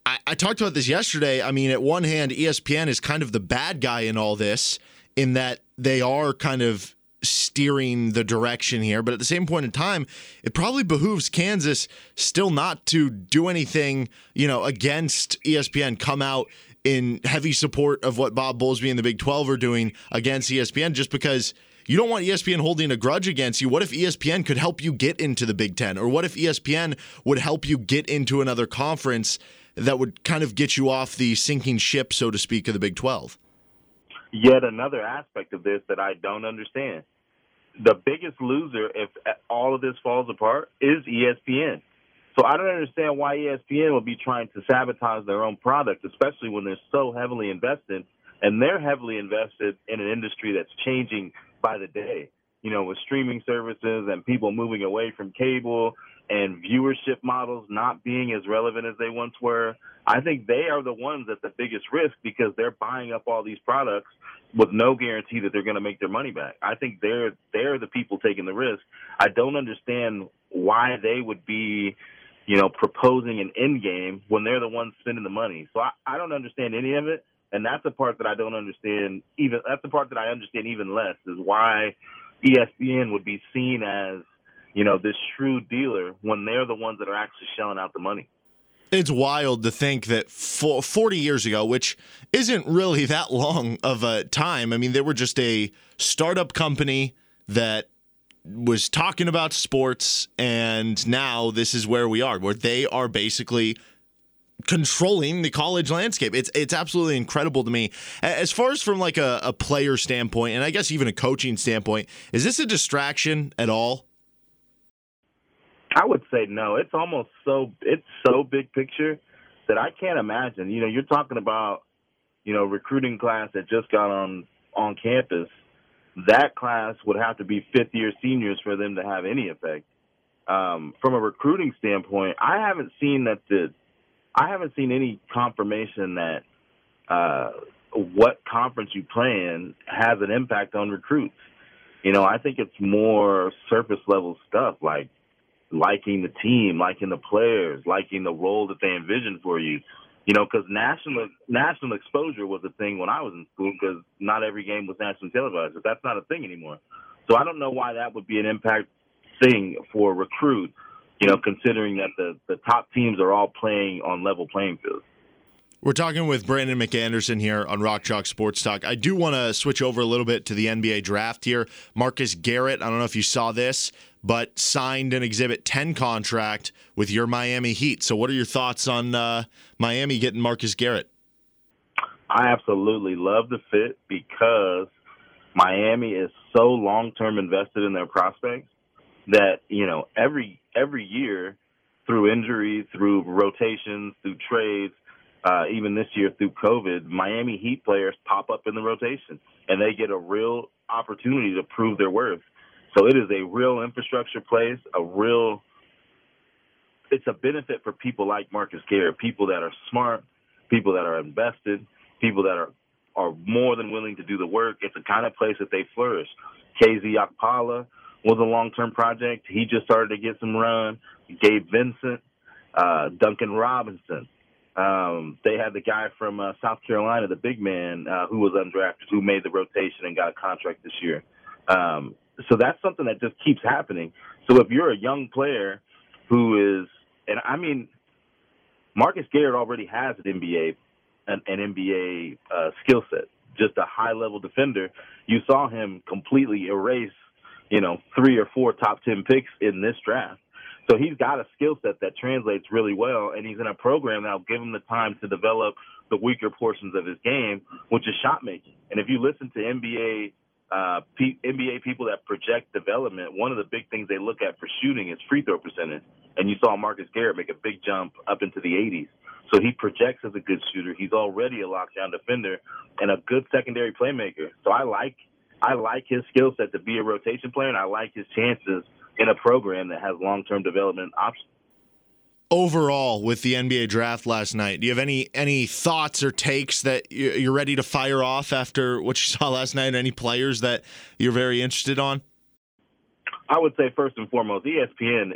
I, I talked about this yesterday. I mean, at one hand, ESPN is kind of the bad guy in all this, in that they are kind of steering the direction here. But at the same point in time, it probably behooves Kansas still not to do anything, you know, against ESPN, come out in heavy support of what Bob Bowlesby and the Big 12 are doing against ESPN, just because you don't want ESPN holding a grudge against you. What if ESPN could help you get into the Big Ten? Or what if ESPN would help you get into another conference that would kind of get you off the sinking ship, so to speak, of the Big 12? Yet another aspect of this that I don't understand. The biggest loser, if all of this falls apart, is ESPN. So I don't understand why ESPN will be trying to sabotage their own product, especially when they're so heavily invested, and they're heavily invested in an industry that's changing by the day. You know, with streaming services and people moving away from cable and viewership models not being as relevant as they once were, I think they are the ones at the biggest risk because they're buying up all these products with no guarantee that they're going to make their money back. I think they're they're the people taking the risk. I don't understand why they would be, you know, proposing an end game when they're the ones spending the money. So I, I don't understand any of it, and that's the part that I don't understand. Even that's the part that I understand even less is why ESPN would be seen as you know, this shrewd dealer when they're the ones that are actually shelling out the money. It's wild to think that 40 years ago, which isn't really that long of a time, I mean, they were just a startup company that was talking about sports, and now this is where we are, where they are basically controlling the college landscape. It's it's absolutely incredible to me. As far as from like a, a player standpoint, and I guess even a coaching standpoint, is this a distraction at all? I would say no. It's almost so it's so big picture that I can't imagine. You know, you're talking about you know recruiting class that just got on on campus. That class would have to be fifth year seniors for them to have any effect. Um, from a recruiting standpoint, I haven't seen that the I haven't seen any confirmation that uh, what conference you play in has an impact on recruits. You know, I think it's more surface level stuff like liking the team, liking the players, liking the role that they envision for you. You know, because national national exposure was a thing when I was in school because not every game was nationally televised, but that's not a thing anymore. So I don't know why that would be an impact thing for recruit. You know, considering that the the top teams are all playing on level playing fields. We're talking with Brandon McAnderson here on Rock Chalk Sports Talk. I do want to switch over a little bit to the NBA draft here. Marcus Garrett, I don't know if you saw this, but signed an Exhibit 10 contract with your Miami Heat. So, what are your thoughts on uh, Miami getting Marcus Garrett? I absolutely love the fit because Miami is so long term invested in their prospects that you know every every year through injury, through rotations, through trades uh, even this year through COVID, Miami Heat players pop up in the rotation and they get a real opportunity to prove their worth. So it is a real infrastructure place, a real it's a benefit for people like Marcus Garrett, people that are smart, people that are invested, people that are are more than willing to do the work. It's the kind of place that they flourish. KZ Okpala was a long term project. He just started to get some run. Gabe Vincent, uh, Duncan Robinson, um, they had the guy from uh, South Carolina, the big man, uh, who was undrafted, who made the rotation and got a contract this year. Um, so that's something that just keeps happening. So if you're a young player who is, and I mean, Marcus Garrett already has an NBA, an, an NBA uh, skill set, just a high level defender. You saw him completely erase, you know, three or four top ten picks in this draft. So he's got a skill set that translates really well, and he's in a program that'll give him the time to develop the weaker portions of his game, which is shot making. And if you listen to NBA uh, P- NBA people that project development, one of the big things they look at for shooting is free throw percentage. And you saw Marcus Garrett make a big jump up into the 80s. So he projects as a good shooter. He's already a lockdown defender and a good secondary playmaker. So I like I like his skill set to be a rotation player, and I like his chances in a program that has long term development options. Overall with the NBA draft last night? Do you have any any thoughts or takes that you- you're ready to fire off after what you [laughs] saw last night? Any players that you're very interested on? I would say first and foremost, ESPN,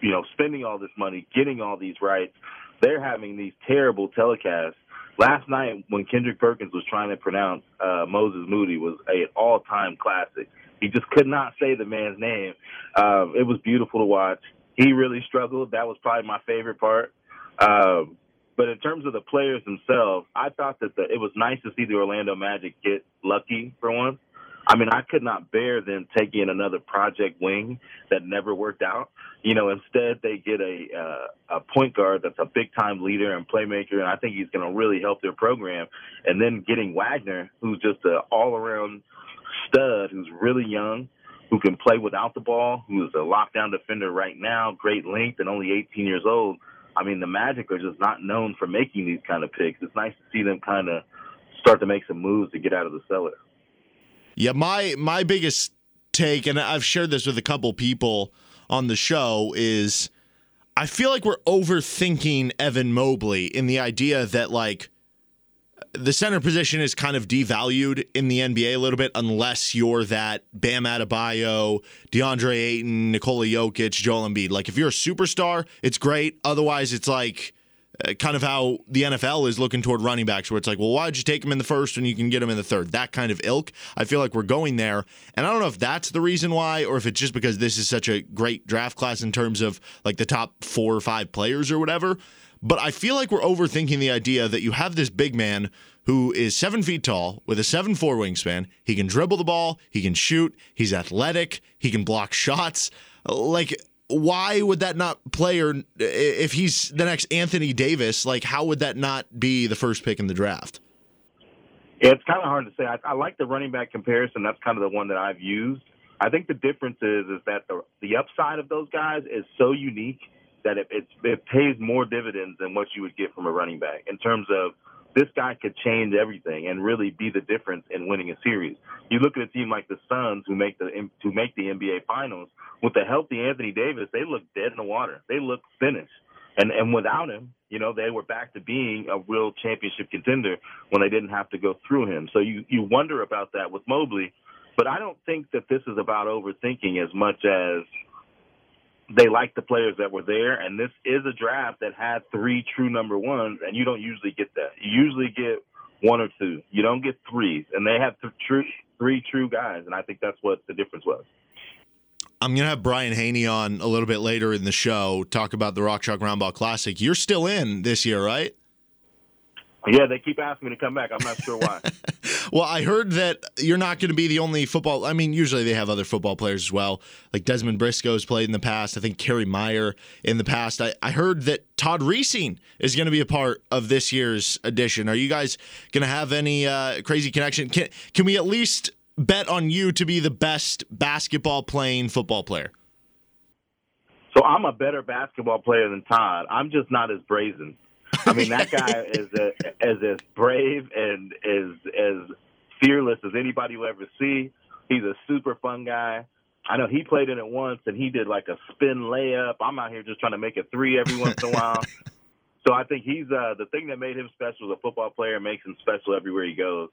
you know, spending all this money, getting all these rights, they're having these terrible telecasts. Last night, when Kendrick Perkins was trying to pronounce uh, Moses Moody, was a all-time classic. He just could not say the man's name. Um, it was beautiful to watch. He really struggled. That was probably my favorite part. Um, but in terms of the players themselves, I thought that the, it was nice to see the Orlando Magic get lucky for once. I mean, I could not bear them taking another project wing that never worked out. You know, instead they get a uh, a point guard that's a big time leader and playmaker, and I think he's going to really help their program. And then getting Wagner, who's just an all around stud, who's really young, who can play without the ball, who is a lockdown defender right now, great length, and only 18 years old. I mean, the Magic are just not known for making these kind of picks. It's nice to see them kind of start to make some moves to get out of the cellar. Yeah, my my biggest take, and I've shared this with a couple people on the show, is I feel like we're overthinking Evan Mobley in the idea that like the center position is kind of devalued in the NBA a little bit unless you're that Bam Adebayo, DeAndre Ayton, Nikola Jokic, Joel Embiid. Like if you're a superstar, it's great. Otherwise, it's like uh, kind of how the NFL is looking toward running backs, where it's like, well, why'd you take him in the first when you can get him in the third? That kind of ilk. I feel like we're going there. And I don't know if that's the reason why, or if it's just because this is such a great draft class in terms of like the top four or five players or whatever. But I feel like we're overthinking the idea that you have this big man who is seven feet tall with a seven four wingspan. He can dribble the ball, he can shoot, he's athletic, he can block shots. Like, why would that not player if he's the next Anthony Davis? Like, how would that not be the first pick in the draft? It's kind of hard to say. I, I like the running back comparison. That's kind of the one that I've used. I think the difference is is that the the upside of those guys is so unique that it, it it pays more dividends than what you would get from a running back in terms of this guy could change everything and really be the difference in winning a series. You look at a team like the Suns who make the who make the NBA Finals with a healthy Anthony Davis, they look dead in the water. They look finished. And and without him, you know, they were back to being a real championship contender when they didn't have to go through him. So you you wonder about that with Mobley, but I don't think that this is about overthinking as much as they like the players that were there, and this is a draft that had three true number ones, and you don't usually get that. You usually get one or two. You don't get three, and they have three true guys, and I think that's what the difference was. I'm gonna have Brian Hanni on a little bit later in the show talk about the Rock Chalk Roundball Classic. You're still in this year, right? Yeah, they keep asking me to come back. I'm not sure why. [laughs] Well, I heard that you're not going to be the only football. I mean, usually they have other football players as well. Like Dezmon Briscoe's played in the past. I think Kerry Meier in the past. I, I heard that Todd Reesing is going to be a part of this year's edition. Are you guys going to have any uh, crazy connection? Can can we at least bet on you to be the best basketball playing football player? So I'm a better basketball player than Todd. I'm just not as brazen. I mean, that guy is a, as as brave and as as fearless as anybody will ever see. He's a super fun guy. I know he played in it once and he did like a spin layup. I'm out here just trying to make a three every once in a while. [laughs] So I think he's uh, the thing that made him special as a football player makes him special everywhere he goes.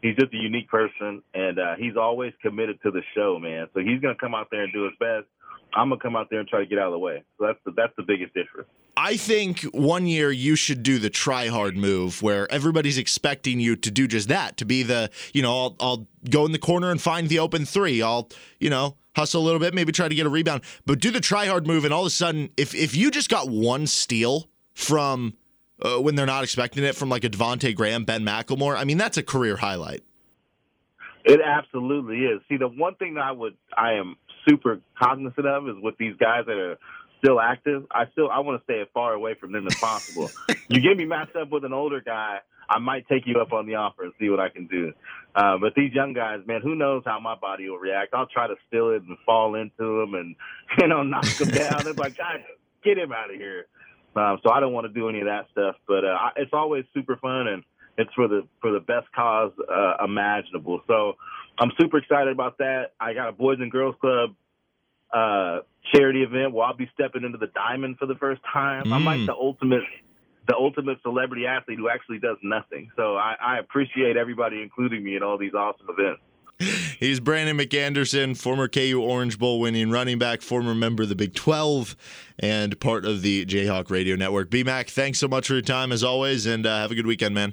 He's just a unique person, and uh, he's always committed to the show, man. So he's gonna come out there and do his best. I'm gonna come out there and try to get out of the way. So that's the, that's the biggest difference. I think one year you should do the try hard move where everybody's expecting you to do just that, to be the, you know, I'll, I'll go in the corner and find the open three. I'll, you know, hustle a little bit, maybe try to get a rebound, but do the try hard move. And all of a sudden, if, if you just got one steal from uh, when they're not expecting it from like a Devonte Graham, Ben McLemore, I mean, that's a career highlight. It absolutely is. See, the one thing that I would I am super cognizant of is with these guys that are still active. I still I want to stay as far away from them as possible. [laughs] you get me matched up with an older guy, I might take you up on the offer and see what I can do. Uh, but these young guys, man, who knows how my body will react? I'll try to steal it and fall into them and [laughs] you know knock them down. They're like, God, get him out of here. Um, so I don't want to do any of that stuff. But uh, I- it's always super fun and it's for the for the best cause uh, imaginable. So I'm super excited about that. I got a Boys and Girls Club uh, charity event where I'll be stepping into the diamond for the first time. I'm like Mm. the ultimate, the ultimate celebrity athlete who actually does nothing. So I, I appreciate everybody including me in all these awesome events. He's Brandon McAnderson, former KU Orange Bowl winning running back, former member of the Big 12, and part of the Jayhawk Radio Network. BMAC, thanks so much for your time as always, and uh, have a good weekend, man.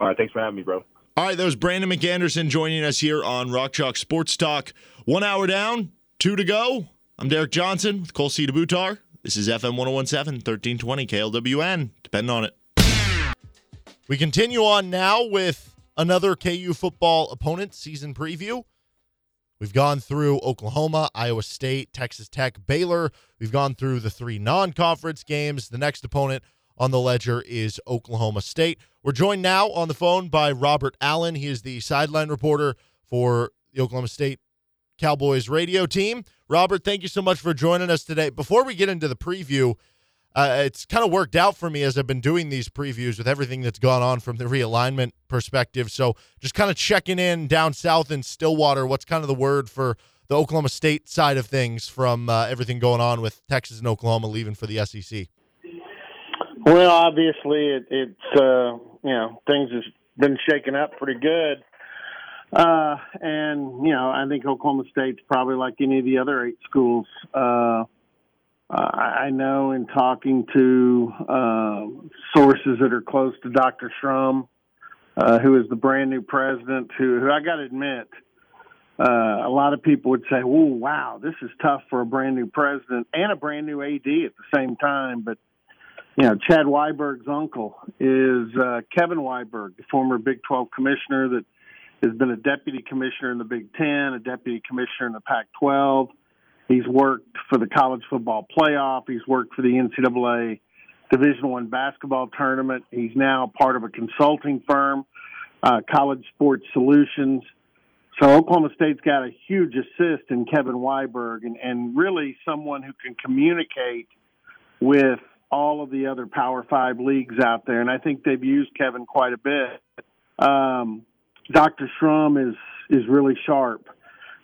All right, thanks for having me, bro. All right, that was Brandon McAnderson joining us here on Rock Chalk Sports Talk. One hour down, two to go. I'm Derek Johnson with Cole C. DeButar. This is FM 1017, 1320 KLWN. Depend on it. We continue on now with another KU football opponent season preview. We've gone through Oklahoma, Iowa State, Texas Tech, Baylor. We've gone through the three non conference games. The next opponent on the ledger is Oklahoma State. We're joined now on the phone by Robert Allen. He is the sideline reporter for the Oklahoma State Cowboys radio team. Robert, thank you so much for joining us today. Before we get into the preview, uh, it's kind of worked out for me as I've been doing these previews with everything that's gone on from the realignment perspective. So just kind of checking in down south in Stillwater. What's kind of the word for the Oklahoma State side of things from uh, everything going on with Texas and Oklahoma leaving for the SEC? Well, obviously, it, it's uh, you know things have been shaken up pretty good, uh, and you know I think Oklahoma State's probably like any of the other eight schools. Uh, I know in talking to uh, sources that are close to Dr. Shrum, uh, who is the brand new president, who, who I got to admit, uh, a lot of people would say, "Oh, wow, this is tough for a brand new president and a brand new AD at the same time," but you know, Chad Weiberg's uncle is uh, Kevin Weiberg, the former Big 12 commissioner that has been a deputy commissioner in the Big 10, a deputy commissioner in the Pac 12. He's worked for the college football playoff. He's worked for the NCAA Division One basketball tournament. He's now part of a consulting firm, uh, College Sports Solutions. So Oklahoma State's got a huge assist in Kevin Weiberg, and, and really someone who can communicate with all of the other Power Five leagues out there, and I think they've used Kevin quite a bit. Um, Dr. Shrum is is really sharp.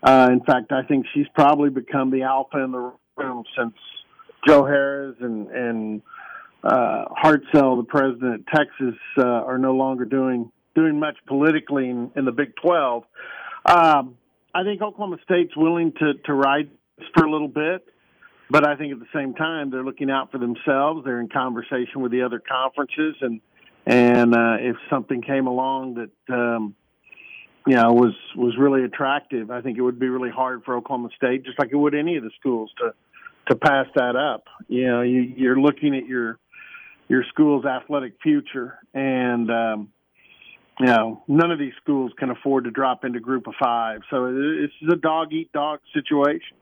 Uh, in fact, I think she's probably become the alpha in the room since Joe Harroz and and uh, Hartzell, the president of Texas, uh, are no longer doing doing much politically in, in the Big Twelve. Um, I think Oklahoma State's willing to to ride for a little bit. But I think at the same time they're looking out for themselves. They're in conversation with the other conferences, and and uh, if something came along that um, you know was was really attractive, I think it would be really hard for Oklahoma State, just like it would any of the schools, to to pass that up. You know, you, you're looking at your your school's athletic future, and um, you know none of these schools can afford to drop into Group of Five. So it- it's a dog eat dog situation.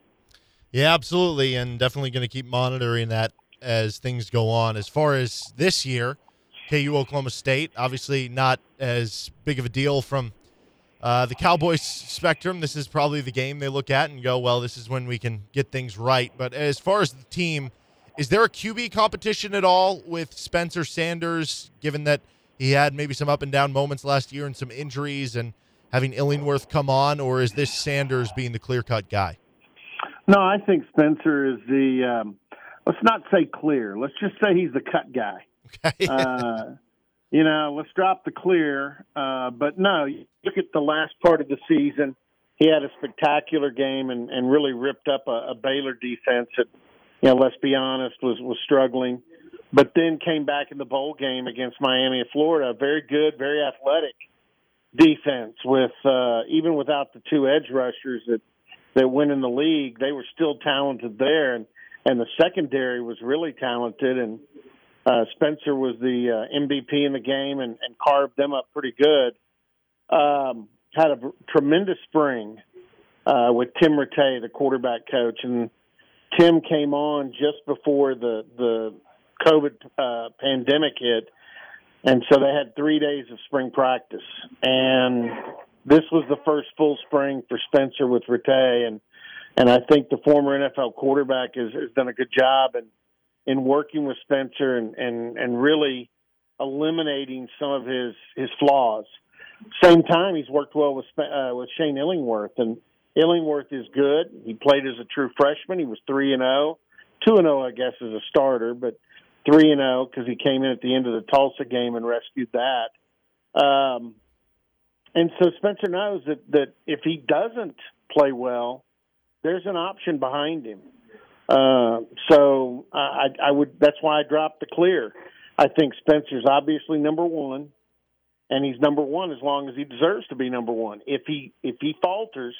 Yeah, absolutely, and definitely going to keep monitoring that as things go on. As far as this year, KU Oklahoma State, obviously not as big of a deal from uh, the Cowboys spectrum. This is probably the game they look at and go, well, this is when we can get things right. But as far as the team, is there a QB competition at all with Spencer Sanders, given that he had maybe some up and down moments last year and some injuries and having Illingworth come on, or is this Sanders being the clear cut guy? No, I think Spencer is the. Um, let's not say clear. Let's just say he's the cut guy. Okay. [laughs] Uh, you know, let's drop the clear. Uh, but no, look at the last part of the season. He had a spectacular game and, and really ripped up a, a Baylor defense that, you know, let's be honest, was was struggling. But then came back in the bowl game against Miami of Florida. Very good, very athletic defense with uh, even without the two edge rushers that that went in the league, they were still talented there, and and the secondary was really talented. And uh, Spencer was the uh, MVP in the game and, and carved them up pretty good. Um, had a v- tremendous spring uh, with Tim Rattay, the quarterback coach, and Tim came on just before the the COVID uh, pandemic hit, and so they had three days of spring practice, and this was the first full spring for Spencer with Rattay, and and I think the former NFL quarterback has, has done a good job in in working with Spencer and and and really eliminating some of his his flaws. Same time, he's worked well with uh, with Shane Illingworth, and Illingworth is good. He played as a true freshman. He was three and zero, two and zero, I guess, as a starter, but three and zero because he came in at the end of the Tulsa game and rescued that. Um, and so Spencer knows that that if he doesn't play well, there's an option behind him. Uh, so I, I would. That's why I dropped the clear. I think Spencer's obviously number one, and he's number one as long as he deserves to be number one. If he if he falters,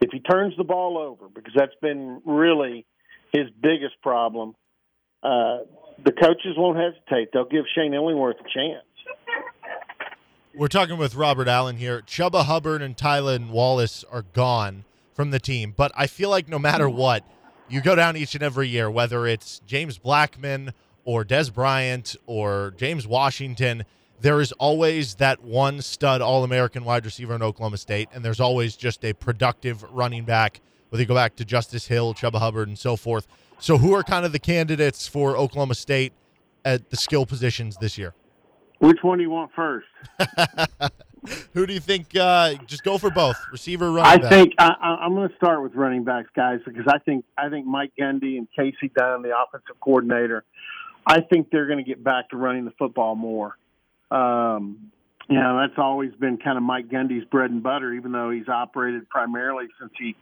if he turns the ball over, because that's been really his biggest problem, uh, the coaches won't hesitate. They'll give Shane Illingworth a chance. We're talking with Robert Allen here. Chuba Hubbard and Tylan Wallace are gone from the team, but I feel like no matter what, you go down each and every year, whether it's James Blackmon or Dez Bryant or James Washington, there is always that one stud All American wide receiver in Oklahoma State, and there's always just a productive running back, whether you go back to Justice Hill, Chuba Hubbard, and so forth. So, who are kind of the candidates for Oklahoma State at the skill positions this year? Which one do you want first? [laughs] [laughs] Who do you think? Uh, just go for both, receiver, running I back. think I, I'm going to start with running backs, guys, because I think I think Mike Gundy and Kasey Dunn, the offensive coordinator, I think they're going to get back to running the football more. Um, you know, that's always been kind of Mike Gundy's bread and butter, even though he's operated primarily since he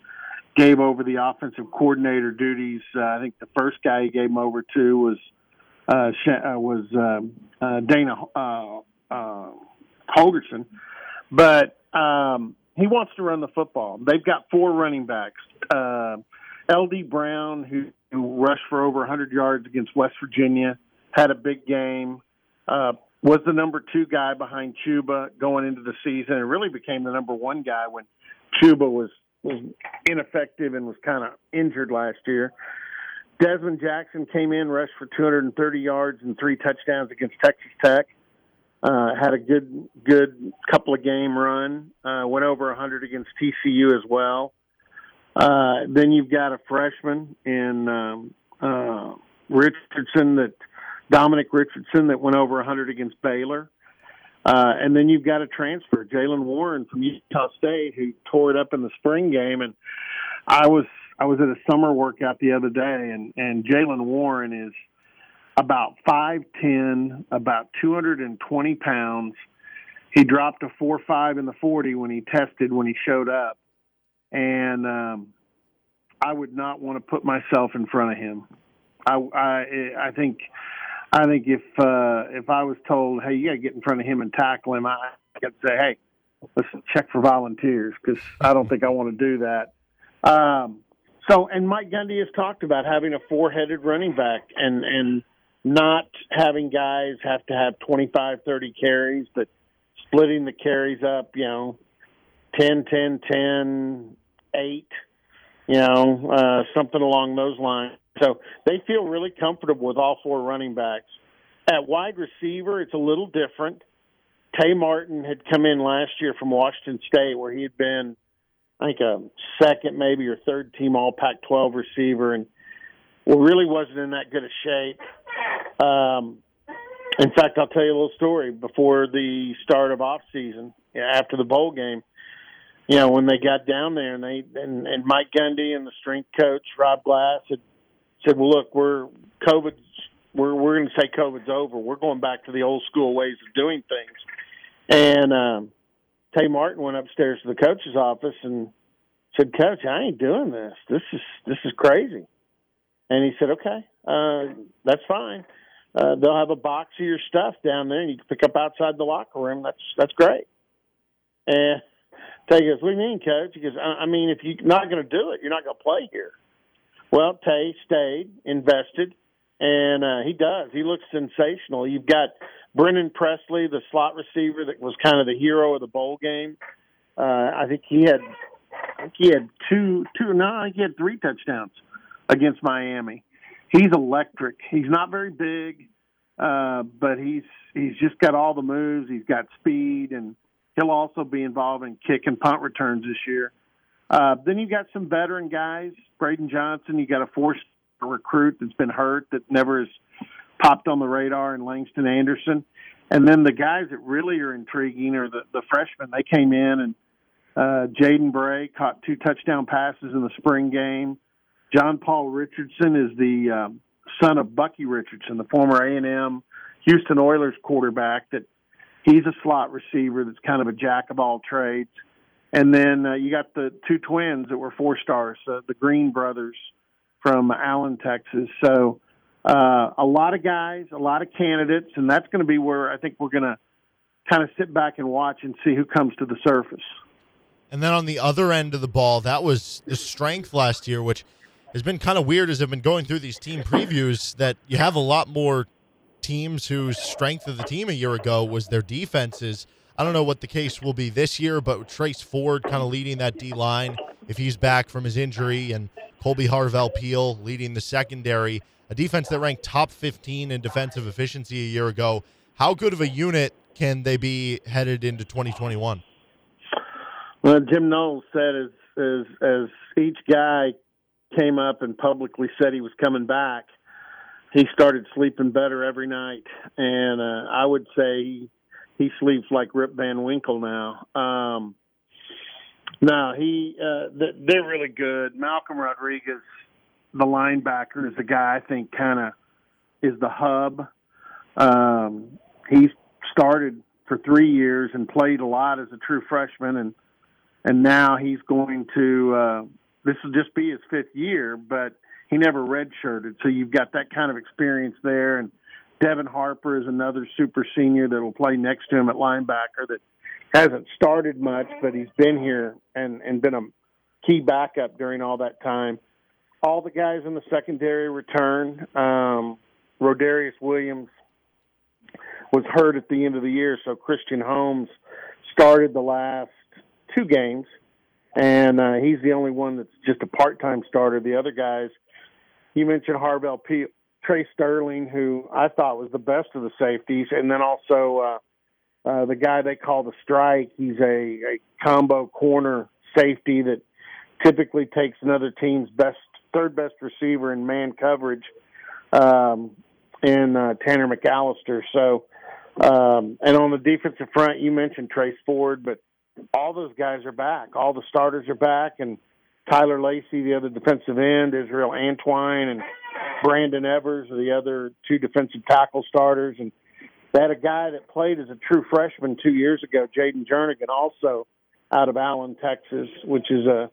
gave over the offensive coordinator duties. Uh, I think the first guy he gave him over to was uh, uh, was um uh, Dana uh, uh, Holgorsen, but um, he wants to run the football. They've got four running backs. Uh, LD Brown, who, rushed for over 100 yards against West Virginia, had a big game. Uh, was the number two guy behind Chuba going into the season, and really became the number one guy when Chuba was was ineffective and was kind of injured last year. Dezmon Jackson came in, rushed for 230 yards and three touchdowns against Texas Tech. Uh, had a good good couple of game run. Uh, went over 100 against TCU as well. Uh, then you've got a freshman in um, uh, Richardson that Dominic Richardson that went over 100 against Baylor. Uh, and then you've got a transfer, Jaylen Warren from Utah State, who tore it up in the spring game. And I was I was at a summer workout the other day, and and Jaylen Warren is about five ten, about two hundred and twenty pounds. He dropped a four five in the forty when he tested when he showed up, and um, I would not want to put myself in front of him. I I, I think I think if uh, if I was told, hey, you got to get in front of him and tackle him, I could say, hey, let's check for volunteers because I don't think I want to do that. Um, so, and Mike Gundy has talked about having a four-headed running back and and not having guys have to have 25, 30 carries, but splitting the carries up, you know, 10, 10, 10, 8, you know, uh, something along those lines. So they feel really comfortable with all four running backs. At wide receiver, it's a little different. Tay Martin had come in last year from Washington State, where he had been, I think, a second, maybe or third team All Pac-12 receiver, and well, really wasn't in that good a shape. Um, in fact, I'll tell you a little story. Before the start of off season, after the bowl game, you know, when they got down there, and they and, and Mike Gundy and the strength coach Rob Glass had said, "Well, look, we're COVID. We're we're going to say COVID's over. We're going back to the old school ways of doing things." And um, Tay Martin went upstairs to the coach's office and said, "Coach, I ain't doing this. This is this is crazy." And he said, "Okay, uh, that's fine. Uh, they'll have a box of your stuff down there, and you can pick up outside the locker room. That's that's great." And Tay goes, "What do you mean, Coach?" He goes, "I, mean, if you're not going to do it, you're not going to play here." Well, Tay stayed, invested, and uh, he does. He looks sensational. You've got Brennan Presley, the slot receiver that was kind of the hero of the bowl game. Uh, I think he had, I think he had two, two. No, I think he had three touchdowns against Miami. He's electric. He's not very big, uh, but he's he's just got all the moves. He's got speed, and he'll also be involved in kick and punt returns this year. Uh, then you've got some veteran guys, Braden Johnson. You got a four recruit that's been hurt that never has popped on the radar, and Langston Anderson. And then the guys that really are intriguing are the, the freshmen. They came in and Uh, Jaden Bray caught two touchdown passes in the spring game. John Paul Richardson is the um, son of Bucky Richardson, the former A&M Houston Oilers quarterback. That he's a slot receiver that's kind of a jack of all trades. And then uh, you got the two twins that were four stars, uh, the Green brothers from Allen, Texas. So uh, a lot of guys, a lot of candidates, and that's going to be where I think we're going to kind of sit back and watch and see who comes to the surface. And then on the other end of the ball, that was the strength last year, which has been kind of weird as I've been going through these team previews that you have a lot more teams whose strength of the team a year ago was their defenses. I don't know what the case will be this year, but Trace Ford kind of leading that D line if he's back from his injury, and Kolby Harvell Peel leading the secondary, a defense that ranked top 15 in defensive efficiency a year ago. How good of a unit can they be headed into 2021? Well, Jim Knowles said as as as each guy came up and publicly said he was coming back, he started sleeping better every night, and uh, I would say he, sleeps like Rip Van Winkle now. Um, no, he uh, they're really good. Malcolm Rodriguez, the linebacker, is the guy I think kind of is the hub. Um, he started for three years and played a lot as a true freshman, and and now he's going to. Uh, this will just be his fifth year, but he never redshirted, so you've got that kind of experience there. And Devin Harper is another super senior that will play next to him at linebacker that hasn't started much, but he's been here and and been a key backup during all that time. All the guys in the secondary return. Um, Rodarius Williams was hurt at the end of the year, so Christian Holmes started the last two games, and uh, he's the only one that's just a part-time starter. The other guys, you mentioned Harvell P. Tre Sterling, who I thought was the best of the safeties, and then also uh, uh, the guy they call the strike. He's a, a combo corner safety that typically takes another team's best, third best receiver in man coverage, um, uh, Tanner McCalister. So, um, and on the defensive front, you mentioned Trace Ford, but all those guys are back. All the starters are back, and Tyler Lacey, the other defensive end, Israel Antwine, and Brendon Evers are the other two defensive tackle starters. And they had a guy that played as a true freshman two years ago, Jayden Jernigan, also out of Allen, Texas, which is a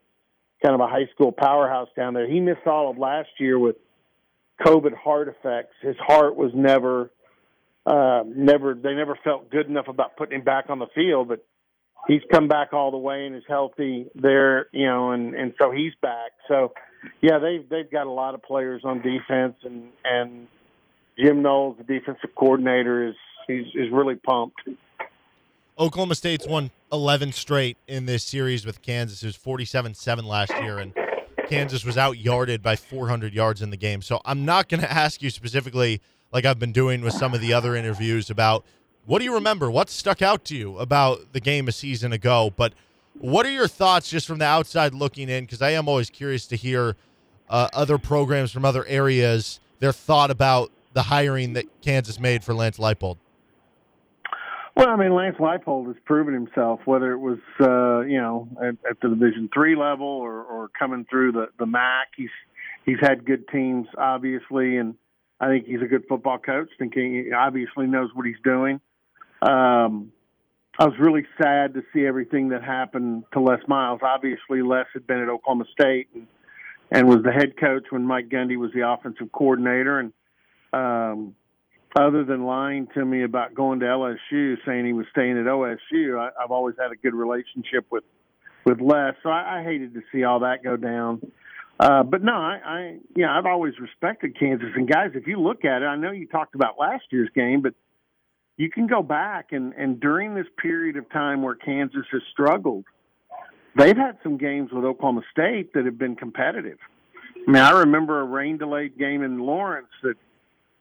kind of a high school powerhouse down there. He missed all of last year with COVID heart effects. His heart was never, uh, never. They never felt good enough about putting him back on the field, but he's come back all the way and is healthy there, you know, and and so he's back. So yeah, they've they've got a lot of players on defense, and and Jim Knowles, the defensive coordinator, is he's is really pumped. Oklahoma State's won 11 straight in this series with Kansas. It was 47-7 last year, and Kansas was out yarded by 400 yards in the game. So I'm not going [laughs] to ask you specifically, like I've been doing with some of the other interviews, about what do you remember? What stuck out to you about the game a season ago? But what are your thoughts just from the outside looking in? Because I am always curious to hear uh, other programs from other areas their thought about the hiring that Kansas made for Lance Leipold. Well, I mean, Lance Leipold has proven himself, whether it was uh, you know at, at the Division three level or, or coming through the the MAC. He's he's had good teams, obviously, and I think he's a good football coach. I think he obviously knows what he's doing. Um, I was really sad to see everything that happened to Les Miles. Obviously, Les had been at Oklahoma State and, and was the head coach when Mike Gundy was the offensive coordinator. And um, other than lying to me about going to LSU, saying he was staying at OSU, I, I've always had a good relationship with with Les. So I, I hated to see all that go down. Uh, but no, I, I yeah, I've always respected Kansas. And guys, if you look at it, I know you talked about last year's game, but you can go back and, and during this period of time where Kansas has struggled, they've had some games with Oklahoma State that have been competitive. I mean, I remember a rain delayed game in Lawrence that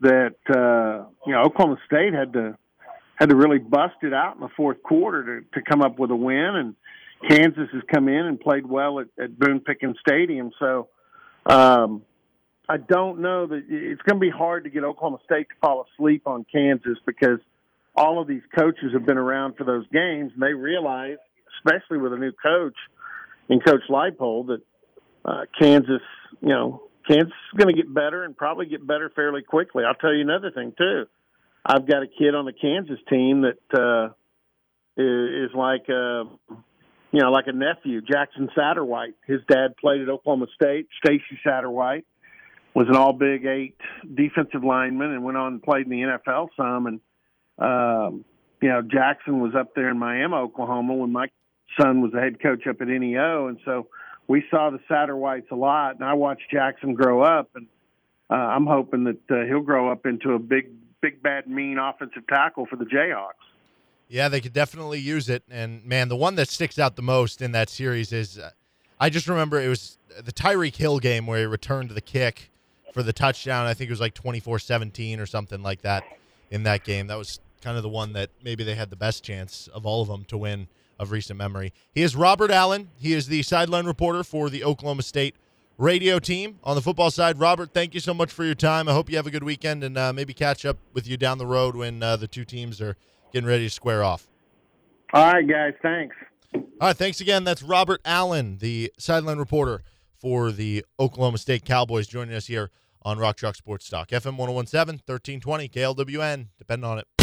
that uh, you know Oklahoma State had to had to really bust it out in the fourth quarter to to come up with a win, and Kansas has come in and played well at, at Boone Pickens Stadium. So um, I don't know that it's going to be hard to get Oklahoma State to fall asleep on Kansas because all of these coaches have been around for those games and they realize especially with a new coach and Coach Leipold, that uh, Kansas, you know, Kansas is going to get better and probably get better fairly quickly. I'll tell you another thing too. I've got a kid on the Kansas team that uh, is, like a, you know, like a nephew, Jackson Satterwhite. His dad played at Oklahoma State. Stacy Satterwhite was an All Big Eight defensive lineman and went on and played in the NFL some. And um, you know, Jackson was up there in Miami, Oklahoma, when my son was the head coach up at NEO, and so we saw the Satterwhites a lot. And I watched Jackson grow up, and uh, I'm hoping that uh, he'll grow up into a big, big, bad, mean offensive tackle for the Jayhawks. Yeah, they could definitely use it. And man, the one that sticks out the most in that series is uh, I just remember it was the Tyreek Hill game where he returned the kick for the touchdown. I think it was like 24 17 or something like that in that game. That was kind of the one that maybe they had the best chance of all of them to win of recent memory. He is Robert Allen. He is the sideline reporter for the Oklahoma State radio team on the football side. Robert, thank you so much for your time. I hope you have a good weekend and uh, maybe catch up with you down the road when uh, the two teams are getting ready to square off. All right, guys. Thanks. All right. Thanks again. That's Robert Allen, the sideline reporter for the Oklahoma State Cowboys, joining us here on Rock Chalk Sports Talk. FM 1017, 1320, KLWN. Depend on it.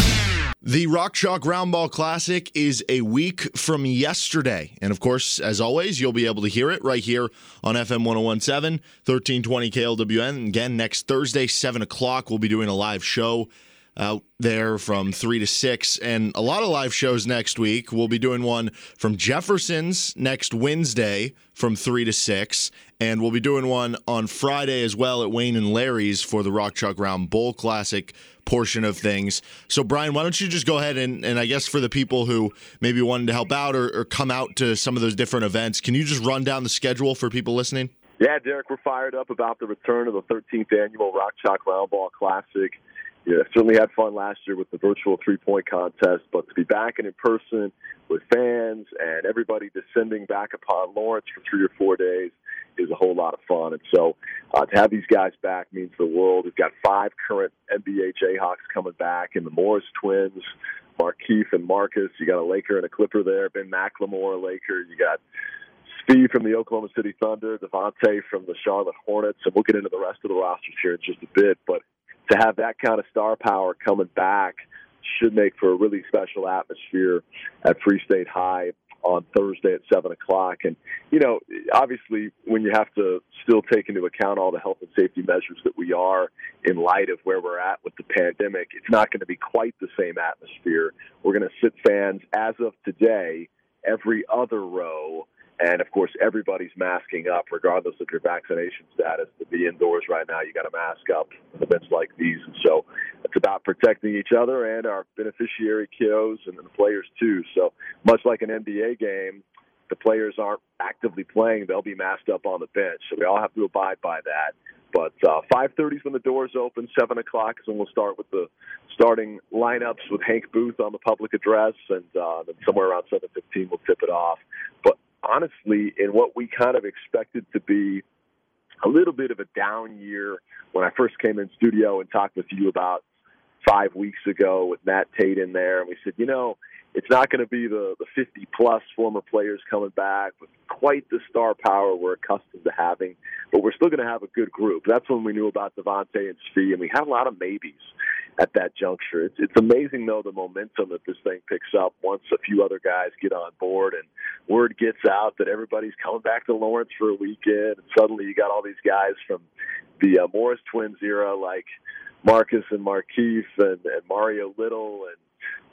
The Rock Chalk Roundball Classic is a week from yesterday. And of course, as always, you'll be able to hear it right here on FM 1017, 1320 KLWN. Again, next Thursday, 7 o'clock, we'll be doing a live show out there from 3 to 6 and a lot of live shows next week we'll be doing one from jefferson's next wednesday from 3 to 6 and we'll be doing one on friday as well at wayne and larry's for the rock chalk round bowl classic portion of things. So brian why don't you just go ahead and, and i guess for the people who maybe wanted to help out or, or come out to some of those different events can you just run down the schedule for people listening? Yeah derek we're fired up about the return of the 13th annual rock chalk roundball classic. Yeah, certainly had fun last year with the virtual three point contest, but to be back and in person with fans and everybody descending back upon Lawrence for three or four days is a whole lot of fun. And so uh, to have these guys back means the world. We've got five current NBA Jayhawks coming back in the Morris twins, Markieff and Marcus. You got a Laker and a Clipper there. Ben McLemore, a Laker. You got Svi from the Oklahoma City Thunder, Devontae from the Charlotte Hornets, and we'll get into the rest of the rosters here in just a bit. But to have that kind of star power coming back should make for a really special atmosphere at Free State High on Thursday at seven o'clock. And you know, obviously, when you have to still take into account all the health and safety measures that we are in light of where we're at with the pandemic, it's not going to be quite the same atmosphere. We're going to sit fans as of today every other row and of course, everybody's masking up, regardless of your vaccination status. To be indoors right now, you got to mask up in events like these. And so it's about protecting each other and our beneficiary kiddos and the players too. So much like an NBA game, the players aren't actively playing; they'll be masked up on the bench. So we all have to abide by that. But uh, 5:30 is when the doors open. Seven o'clock is when we'll start with the starting lineups with Hank Booth on the public address, and uh, then somewhere around 7:15 we'll tip it off. But honestly, in what we kind of expected to be a little bit of a down year when I first came in studio and talked with you about five weeks ago with Matt Tate in there, and we said, you know, it's not going to be the, the 50 plus former players coming back with quite the star power we're accustomed to having, but we're still going to have a good group. That's when we knew about Devontae and Svi, and we had a lot of maybes at that juncture. It's, it's amazing, though, the momentum that this thing picks up once a few other guys get on board and word gets out that everybody's coming back to Lawrence for a weekend, and suddenly you got all these guys from the uh, Morris Twins era like Marcus and Markieff and, and Mario Little and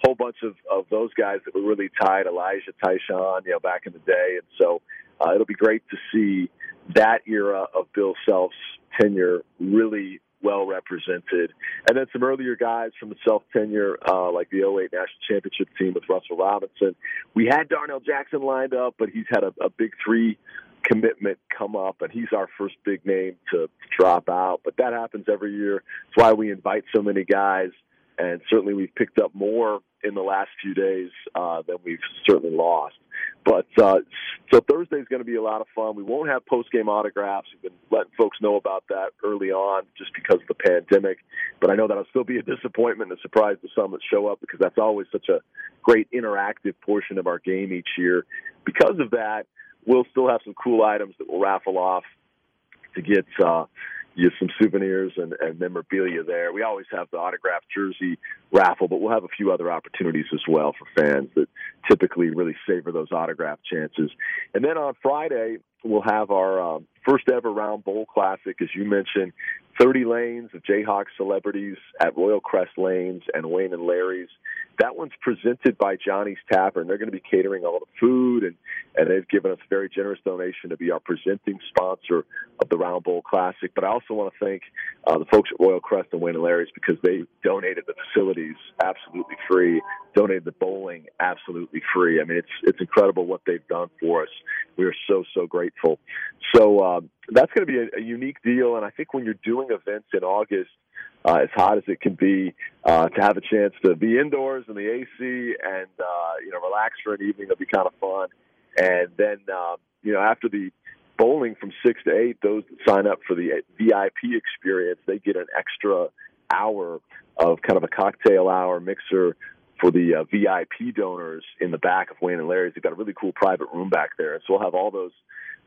whole bunch of, of those guys that were really tied, Elijah Tyshawn, you know, back in the day. And so uh, it'll be great to see that era of Bill Self's tenure really well represented. And then some earlier guys from the Self tenure, uh, like the 08 National Championship team with Russell Robinson. We had Darnell Jackson lined up, but he's had a, a big three commitment come up, and he's our first big name to, drop out. But that happens every year. It's why we invite so many guys and certainly we've picked up more in the last few days uh, than we've certainly lost. But uh, so Thursday is going to be a lot of fun. We won't have post game autographs. We've been letting folks know about that early on, just because of the pandemic. But I know that'll still be a disappointment and a surprise to some that show up because that's always such a great interactive portion of our game each year. Because of that, we'll still have some cool items that we'll raffle off to get uh, you some souvenirs and, and memorabilia there. We always have the autographed jersey raffle, but we'll have a few other opportunities as well for fans that typically really savor those autograph chances. And then on Friday, we'll have our um, first ever round bowl classic, as you mentioned. 30 lanes of Jayhawk celebrities at Royal Crest Lanes and Wayne and Larry's. That one's presented by Johnny's Tavern. They're going to be catering all the food, and, and they've given us a very generous donation to be our presenting sponsor of the Round Bowl Classic. But I also want to thank uh, the folks at Royal Crest and Wayne and Larry's because they donated the facilities absolutely free, donated the bowling absolutely free. I mean, it's it's incredible what they've done for us. We are so so grateful. So um, that's going to be a, a unique deal, and I think when you're doing events in August uh, as hot as it can be, uh, to have a chance to be indoors in the AC and uh, you know relax for an evening. It'll be kind of fun. And then uh, you know after the bowling from six to eight, those that sign up for the VIP experience, they get an extra hour of kind of a cocktail hour mixer for the uh, VIP donors in the back of Wayne and Larry's. They've got a really cool private room back there, so we'll have all those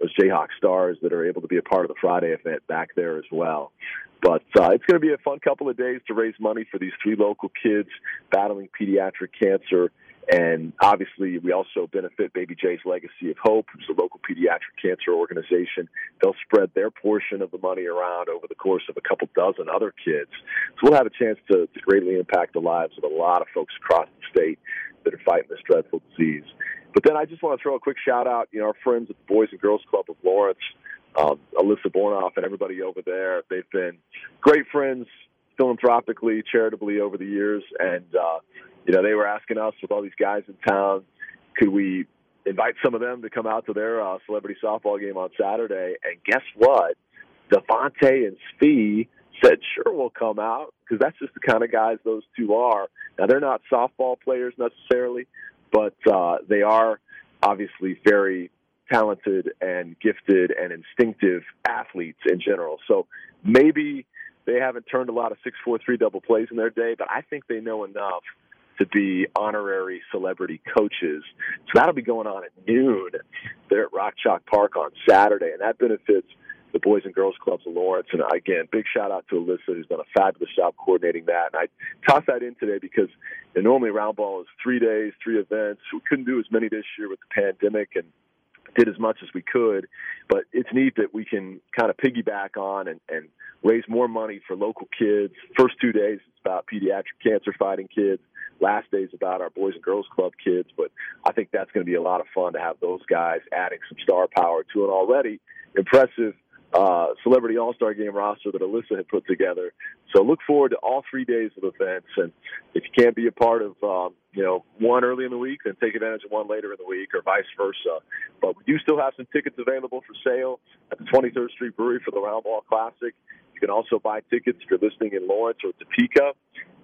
those Jayhawk stars that are able to be a part of the Friday event back there as well. But uh, it's going to be a fun couple of days to raise money for these three local kids battling pediatric cancer. And obviously, we also benefit Baby J's Legacy of Hope, who's a local pediatric cancer organization. They'll spread their portion of the money around over the course of a couple dozen other kids. So we'll have a chance to, to greatly impact the lives of a lot of folks across the state that are fighting this dreadful disease. But then I just want to throw a quick shout out, you know, our friends at the Boys and Girls Club of Lawrence um, Alyssa Bornoff and everybody over there. They've been great friends philanthropically, charitably over the years, and uh, you know they were asking us with all these guys in town, could we invite some of them to come out to their uh, celebrity softball game on Saturday? And guess what? Devontae and Svi said, "Sure, we'll come out." Because that's just the kind of guys those two are. Now they're not softball players necessarily, but uh, they are obviously very talented and gifted and instinctive athletes in general. So maybe they haven't turned a lot of six four three double plays in their day, but I think they know enough to be honorary celebrity coaches. So that'll be going on at noon there at Rock Chalk Park on Saturday, and that benefits the Boys and Girls Clubs of Lawrence. And again, big shout out to Alyssa, who's done a fabulous job coordinating that. And I tossed that in today because you know, normally round ball is three days, three events. We couldn't do as many this year with the pandemic, and did as much as we could. But it's neat that we can kind of piggyback on and, and raise more money for local kids. First two days it's about pediatric cancer fighting kids. Last day is about our Boys and Girls Club kids. But I think that's going to be a lot of fun to have those guys adding some star power to an already impressive uh, celebrity all star game roster that Alyssa had put together. So look forward to all three days of events. And if you can't be a part of, um, you know, one early in the week, then take advantage of one later in the week, or vice versa. But we do still have some tickets available for sale at the 23rd Street Brewery for the Round Ball Classic. You can also buy tickets if you're listening in Lawrence or Topeka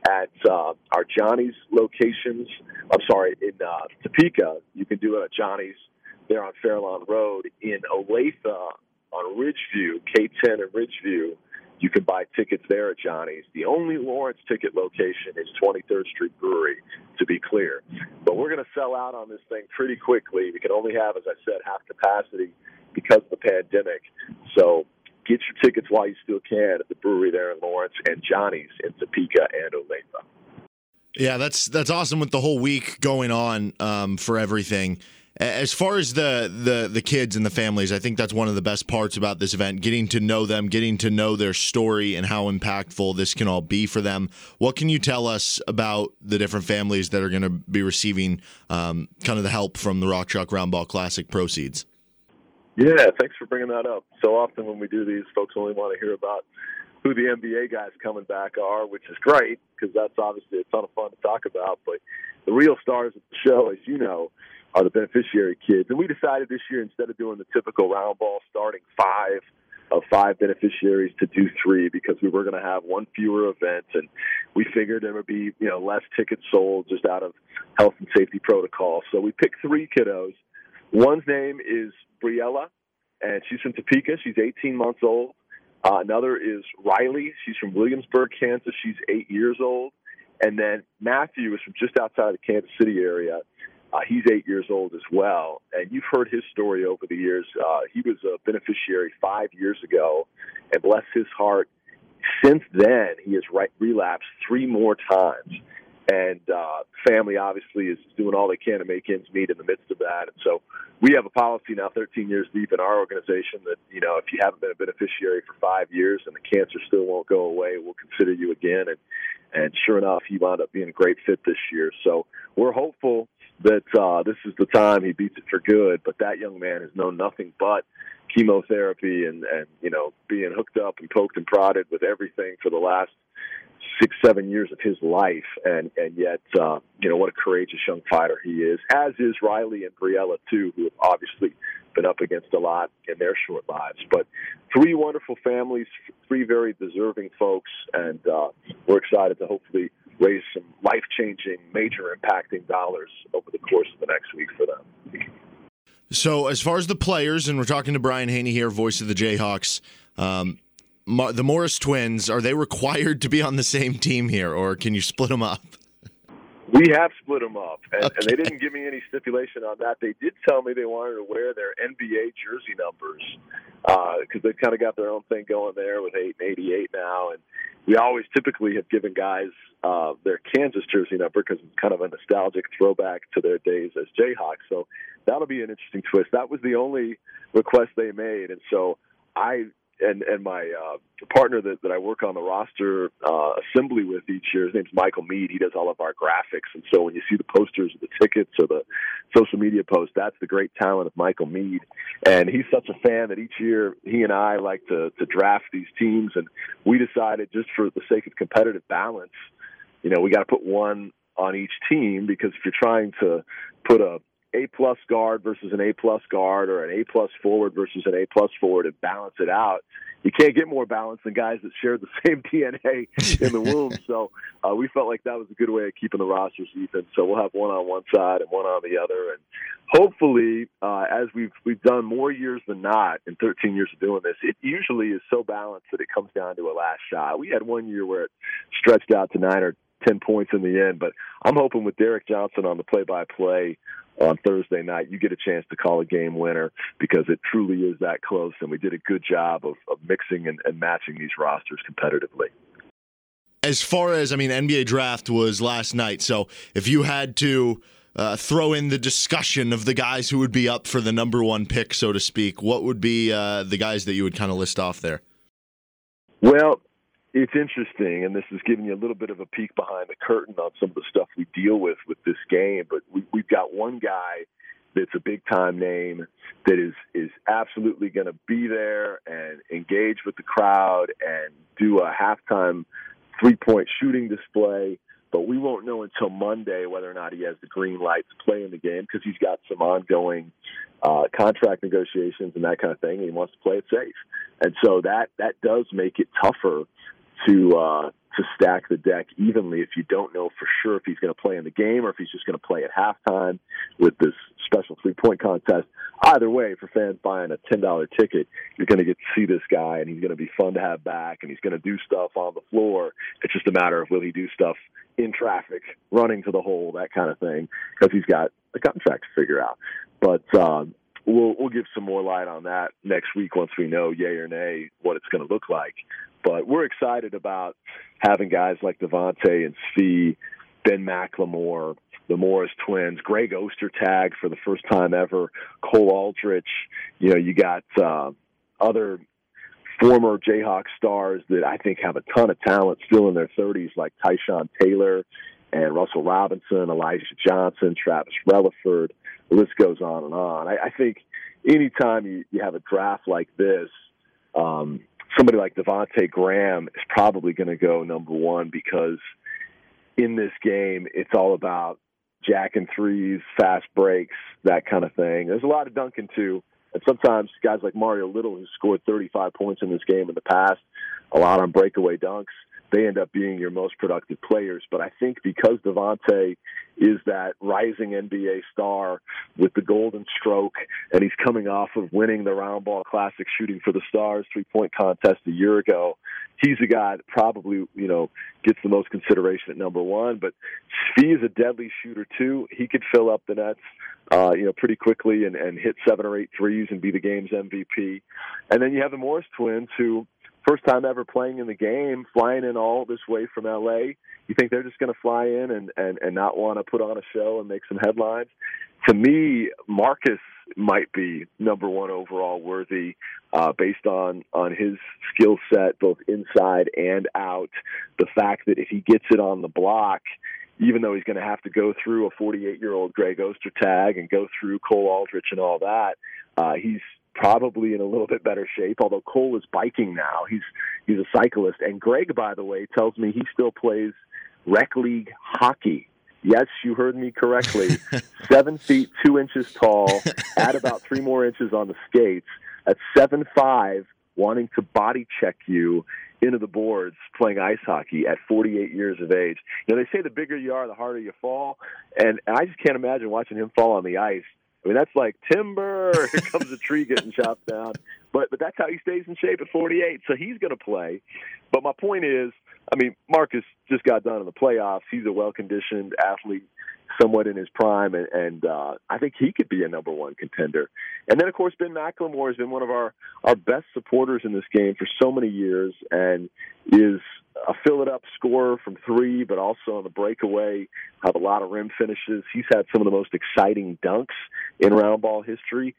at uh, our Johnny's locations. I'm sorry, in uh, Topeka. You can do it at Johnny's there on Fairlawn Road. In Olathe on Ridgeview, K10 and Ridgeview, you can buy tickets there at Johnny's. The only Lawrence ticket location is 23rd Street Brewery, to be clear. But we're going to sell out on this thing pretty quickly. We can only have, as I said, half capacity because of the pandemic. So get your tickets while you still can at the brewery there in Lawrence and Johnny's in Topeka and Olathe. Yeah, that's that's awesome with the whole week going on um, for everything. As far as the, the the kids and the families, I think that's one of the best parts about this event, getting to know them, getting to know their story and how impactful this can all be for them. What can you tell us about the different families that are going to be receiving um, kind of the help from the Rock Chalk Roundball Classic proceeds? Yeah, thanks for bringing that up. So often when we do these, folks only want to hear about who the NBA guys coming back are, which is great because that's obviously a ton of fun to talk about. But the real stars of the show, as you know, are the beneficiary kids. And we decided this year, instead of doing the typical round ball, starting five of five beneficiaries to do three because we were going to have one fewer event, and we figured there would be you know less tickets sold just out of health and safety protocol. So we picked three kiddos. One's name is Briella, and she's from Topeka. She's 18 months old. Uh, another is Riley. She's from Williamsburg, Kansas. She's eight years old. And then Matthew is from just outside the Kansas City area. Uh, he's eight years old as well. And you've heard his story over the years. Uh, he was a beneficiary five years ago, and bless his heart, since then he has re- relapsed three more times. And uh, family obviously is doing all they can to make ends meet in the midst of that. And so we have a policy now, 13 years deep in our organization, that you know if you haven't been a beneficiary for five years and the cancer still won't go away, we'll consider you again. And and sure enough, he wound up being a great fit this year. So we're hopeful that uh, this is the time he beats it for good. But that young man has known nothing but chemotherapy and and you know being hooked up and poked and prodded with everything for the last six seven years of his life and and yet uh you know what a courageous young fighter he is as is riley and briella too who have obviously been up against a lot in their short lives. But three wonderful families three very deserving folks and uh we're excited to hopefully raise some life changing major impacting dollars over the course of the next week for them. So, as far as the players, and we're talking to Brian Hanni here, voice of the Jayhawks, um, Ma- the Morris twins, are they required to be on the same team here, or can you split them up? We have split them up, and, and they didn't give me any stipulation on that. They did tell me they wanted to wear their NBA jersey numbers because they've kind of got their own thing going there with eight and eighty-eight now. And we always typically have given guys uh, their Kansas jersey number because it's kind of a nostalgic throwback to their days as Jayhawks. So that'll be an interesting twist. That was the only request they made, and so I and and my uh, partner that, that I work on the roster uh, assembly with each year, his name's Michael Mead. He does all of our graphics, and so when you see the posters, the tickets, or the social media posts, that's the great talent of Michael Mead. And he's such a fan that each year he and I like to to draft these teams, and we decided just for the sake of competitive balance, you know, we got to put one on each team because if you're trying to put a a plus guard versus an A plus guard or an A plus forward versus an A plus forward and balance it out. You can't get more balance than guys that share the [laughs] same DNA in the womb. [laughs] so uh, we felt like that was a good way of keeping the rosters even. So we'll have one on one side and one on the other, and hopefully, uh, as we've we've done more years than not in 13 years of doing this, it usually is so balanced that it comes down to a last shot. We had one year where it stretched out to nine or 10 points in the end. But I'm hoping with Derek Johnson on the play by play on Thursday night, you get a chance to call a game winner because it truly is that close. And we did a good job of, of mixing and, and matching these rosters competitively. As far as, I mean, NBA draft was last night. So if you had to uh, throw in the discussion of the guys who would be up for the number one pick, so to speak, what would be uh, the guys that you would kind of list off there? Well, it's interesting, and this is giving you a little bit of a peek behind the curtain on some of the stuff we deal with with this game. But we, we've got one guy that's a big time name that is is absolutely going to be there and engage with the crowd and do a halftime three point shooting display. But we won't know until Monday whether or not he has the green light to play in the game because he's got some ongoing uh, contract negotiations and that kind of thing. And he wants to play it safe, and so that that does make it tougher to uh, to stack the deck evenly if you don't know for sure if he's going to play in the game or if he's just going to play at halftime with this special three point contest. Either way, for fans buying a ten dollar ticket, you're going to get to see this guy, and he's going to be fun to have back, and he's going to do stuff on the floor. It's just a matter of will he do stuff in traffic, running to the hole, that kind of thing, because he's got the contract to figure out. But um, we'll we'll give some more light on that next week once we know yay or nay what it's going to look like. But we're excited about having guys like Devontae and Svi, Ben McLemore, the Morris twins, Greg Ostertag for the first time ever, Cole Aldrich. You know, you got uh, other former Jayhawk stars that I think have a ton of talent still in their 30s, like Tyshawn Taylor and Russell Robinson, Elijah Johnson, Travis Releford. The list goes on and on. I, I think anytime you, you have a draft like this, um, somebody like Devonte Graham is probably going to go number one because in this game, it's all about jack and threes, fast breaks, that kind of thing. There's a lot of dunking too. And sometimes guys like Mario Little, who scored 35 points in this game in the past, a lot on breakaway dunks, they end up being your most productive players. But I think because Devonte is that rising NBA star with the golden stroke, and he's coming off of winning the Round Ball Classic shooting for the Stars three point contest a year ago. He's a guy that probably, you know, gets the most consideration at number one. But Svi is a deadly shooter too. He could fill up the nets, uh, you know, pretty quickly and, and hit seven or eight threes and be the game's MVP. And then you have the Morris twins who first time ever playing in the game, flying in all this way from LA. You think they're just going to fly in and and and not want to put on a show and make some headlines? To me, Marcus might be number one overall worthy uh, based on on his skill set both inside and out. The fact that if he gets it on the block, even though he's going to have to go through a 48 year old Greg Oster tag and go through Cole Aldrich and all that, uh, he's probably in a little bit better shape. Although Cole is biking now, he's he's a cyclist. And Greg, by the way, tells me he still plays rec league hockey. Yes, you heard me correctly. [laughs] seven feet two inches tall, add about three more inches on the skates. At seven five, wanting to body check you into the boards playing ice hockey at 48 years of age. You know, they say the bigger you are, the harder you fall, and, and I just can't imagine watching him fall on the ice I mean, that's like timber. [laughs] Here comes a tree getting chopped down. But but that's how he stays in shape at 48. So he's going to play. But my point is, I mean, Marcus just got done in the playoffs. He's a well conditioned athlete, somewhat in his prime, and, and uh, I think he could be a number one contender. And then, of course, Ben McLemore has been one of our our best supporters in this game for so many years, and is a fill it up scorer from three, but also on the breakaway, have a lot of rim finishes. He's had some of the most exciting dunks in round ball history.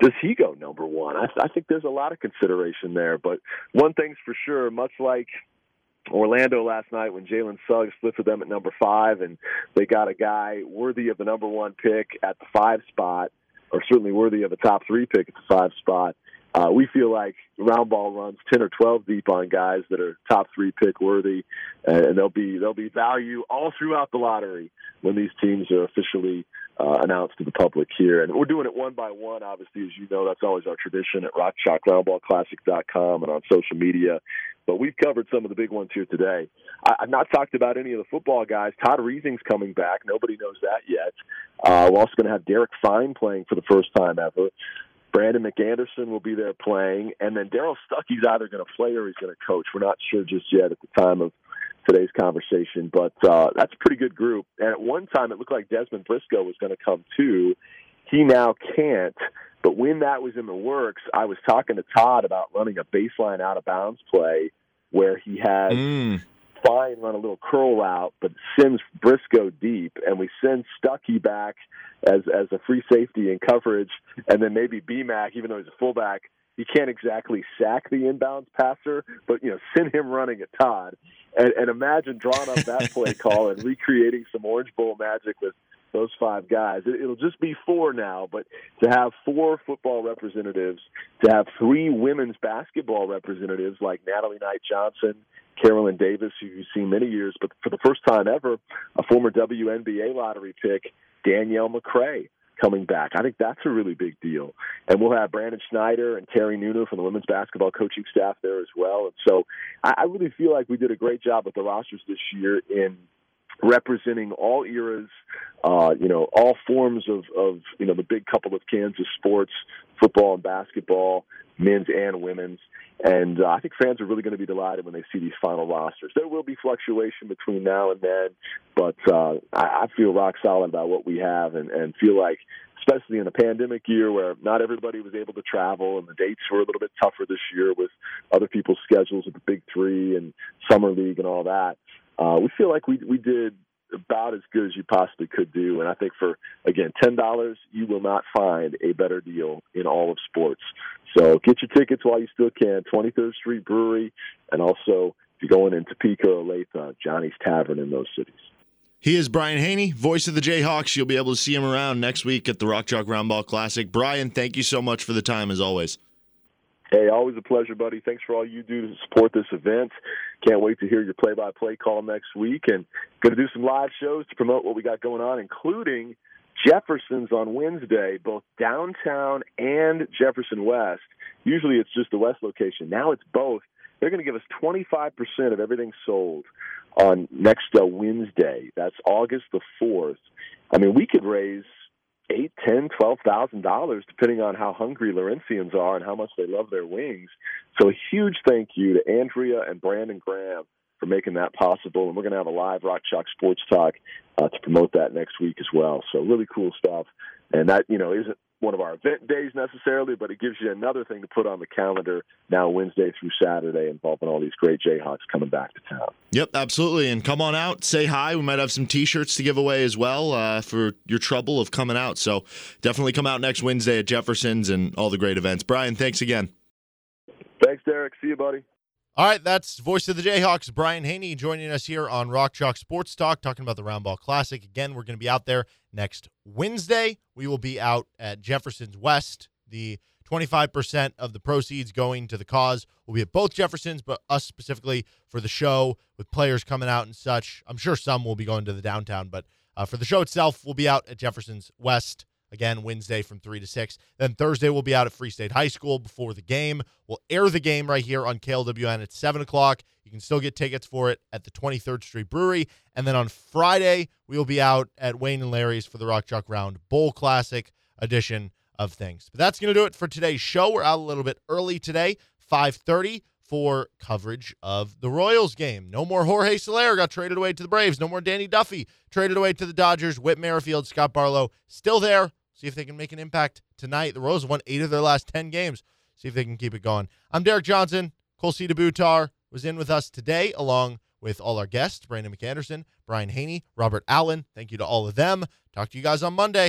Does he go number one? I, I think there's a lot of consideration there. But one thing's for sure, much like Orlando last night when Jalen Suggs lifted them at number five, and they got a guy worthy of the number one pick at the five spot, or certainly worthy of a top three pick at the five spot uh, we feel like round ball runs 10 or 12 deep on guys that are top three pick worthy, and there'll be there'll be value all throughout the lottery when these teams are officially uh, announced to the public here. And we're doing it one by one. Obviously, as you know, that's always our tradition at RockChalkRoundBallClassic.com and on social media. But we've covered some of the big ones here today. I, I've not talked about any of the football guys. Todd Reesing's coming back. Nobody knows that yet. Uh, we're also going to have Derek Fine playing for the first time ever. Brandon McAnderson will be there playing, and then Darrell Stuckey's either going to play or he's going to coach. We're not sure just yet at the time of today's conversation, but uh, that's a pretty good group. And at one time, it looked like Dezmon Briscoe was going to come too. He now can't. But when that was in the works, I was talking to Todd about running a baseline out of bounds play where he had mm. Fine run a little curl route, but sends Briscoe deep, and we send Stuckey back as as a free safety in coverage, and then maybe BMAC, even though he's a fullback, he can't exactly sack the inbounds passer, but you know, send him running at Todd, and, and imagine drawing up that play call and recreating some Orange Bowl magic with those five guys. It, it'll just be four now, but to have four football representatives, to have three women's basketball representatives like Natalie Knight Johnson Carolyn Davis, who you've seen many years, but for the first time ever, a former WNBA lottery pick, Danielle McCray, coming back. I think that's a really big deal. And we'll have Brandon Schneider and Terry Nooner from the women's basketball coaching staff there as well. And so I, I really feel like we did a great job with the rosters this year in representing all eras, uh, you know, all forms of, of, you know, the big couple of Kansas sports, football and basketball, men's and women's. And uh, I think fans are really going to be delighted when they see these final rosters. There will be fluctuation between now and then, but uh, I, I feel rock solid about what we have and, and feel like, especially in a pandemic year where not everybody was able to travel and the dates were a little bit tougher this year with other people's schedules with the Big Three and Summer League and all that. Uh, we feel like we we did about as good as you possibly could do. And I think for again ten dollars, you will not find a better deal in all of sports. So get your tickets while you still can. Twenty Third Street Brewery, and also if you're going in Topeka or Olathe, Johnny's Tavern in those cities. He is Brian Hanni, voice of the Jayhawks. You'll be able to see him around next week at the Rock Chalk Roundball Classic. Brian, thank you so much for the time as always. Hey, always a pleasure, buddy. Thanks for all you do to support this event. Can't wait to hear your play-by-play call next week, and going to do some live shows to promote what we got going on, including Jefferson's on Wednesday, both downtown and Jefferson West. Usually it's just the West location. Now it's both they're going to give us 25% of everything sold on next uh, Wednesday. That's August the 4th. I mean, we could raise eight, ten, twelve thousand dollars, depending on how hungry Lawrencians are and how much they love their wings. So a huge thank you to Andrea and Brandon Graham for making that possible. And we're going to have a live Rock Chalk Sports Talk uh, to promote that next week as well. So really cool stuff. And that, you know, isn't one of our event days necessarily, but it gives you another thing to put on the calendar now Wednesday through Saturday involving all these great Jayhawks coming back to town. Yep, absolutely. And come on out, say hi. We might have some T-shirts to give away as well uh, for your trouble of coming out. So definitely come out next Wednesday at Jefferson's and all the great events. Brian, thanks again. Thanks, Derek. See you, buddy. All right, that's voice of the Jayhawks, Brian Hanni, joining us here on Rock Chalk Sports Talk, talking about the Roundball Classic. Again, we're going to be out there next Wednesday. We will be out at Jefferson's West. The 25% of the proceeds going to the cause will be at both Jeffersons, but us specifically for the show with players coming out and such. I'm sure some will be going to the downtown, but uh, for the show itself, we'll be out at Jefferson's West. Again, Wednesday from 3 to 6. Then Thursday, we'll be out at Free State High School before the game. We'll air the game right here on KLWN at 7 o'clock. You can still get tickets for it at the 23rd Street Brewery. And then on Friday, we will be out at Wayne and Larry's for the Rock Chalk Round Bowl Classic edition of things. But that's going to do it for today's show. We're out a little bit early today, 530 for coverage of the Royals game. No more Jorge Soler got traded away to the Braves. No more Danny Duffy traded away to the Dodgers. Whit Merrifield, Scott Barlow still there. See if they can make an impact tonight. The Royals won eight of their last 10 games. See if they can keep it going. I'm Derek Johnson. Cole C. DeButar was in with us today, along with all our guests Brandon McAnderson, Brian Hanni, Robert Allen. Thank you to all of them. Talk to you guys on Monday.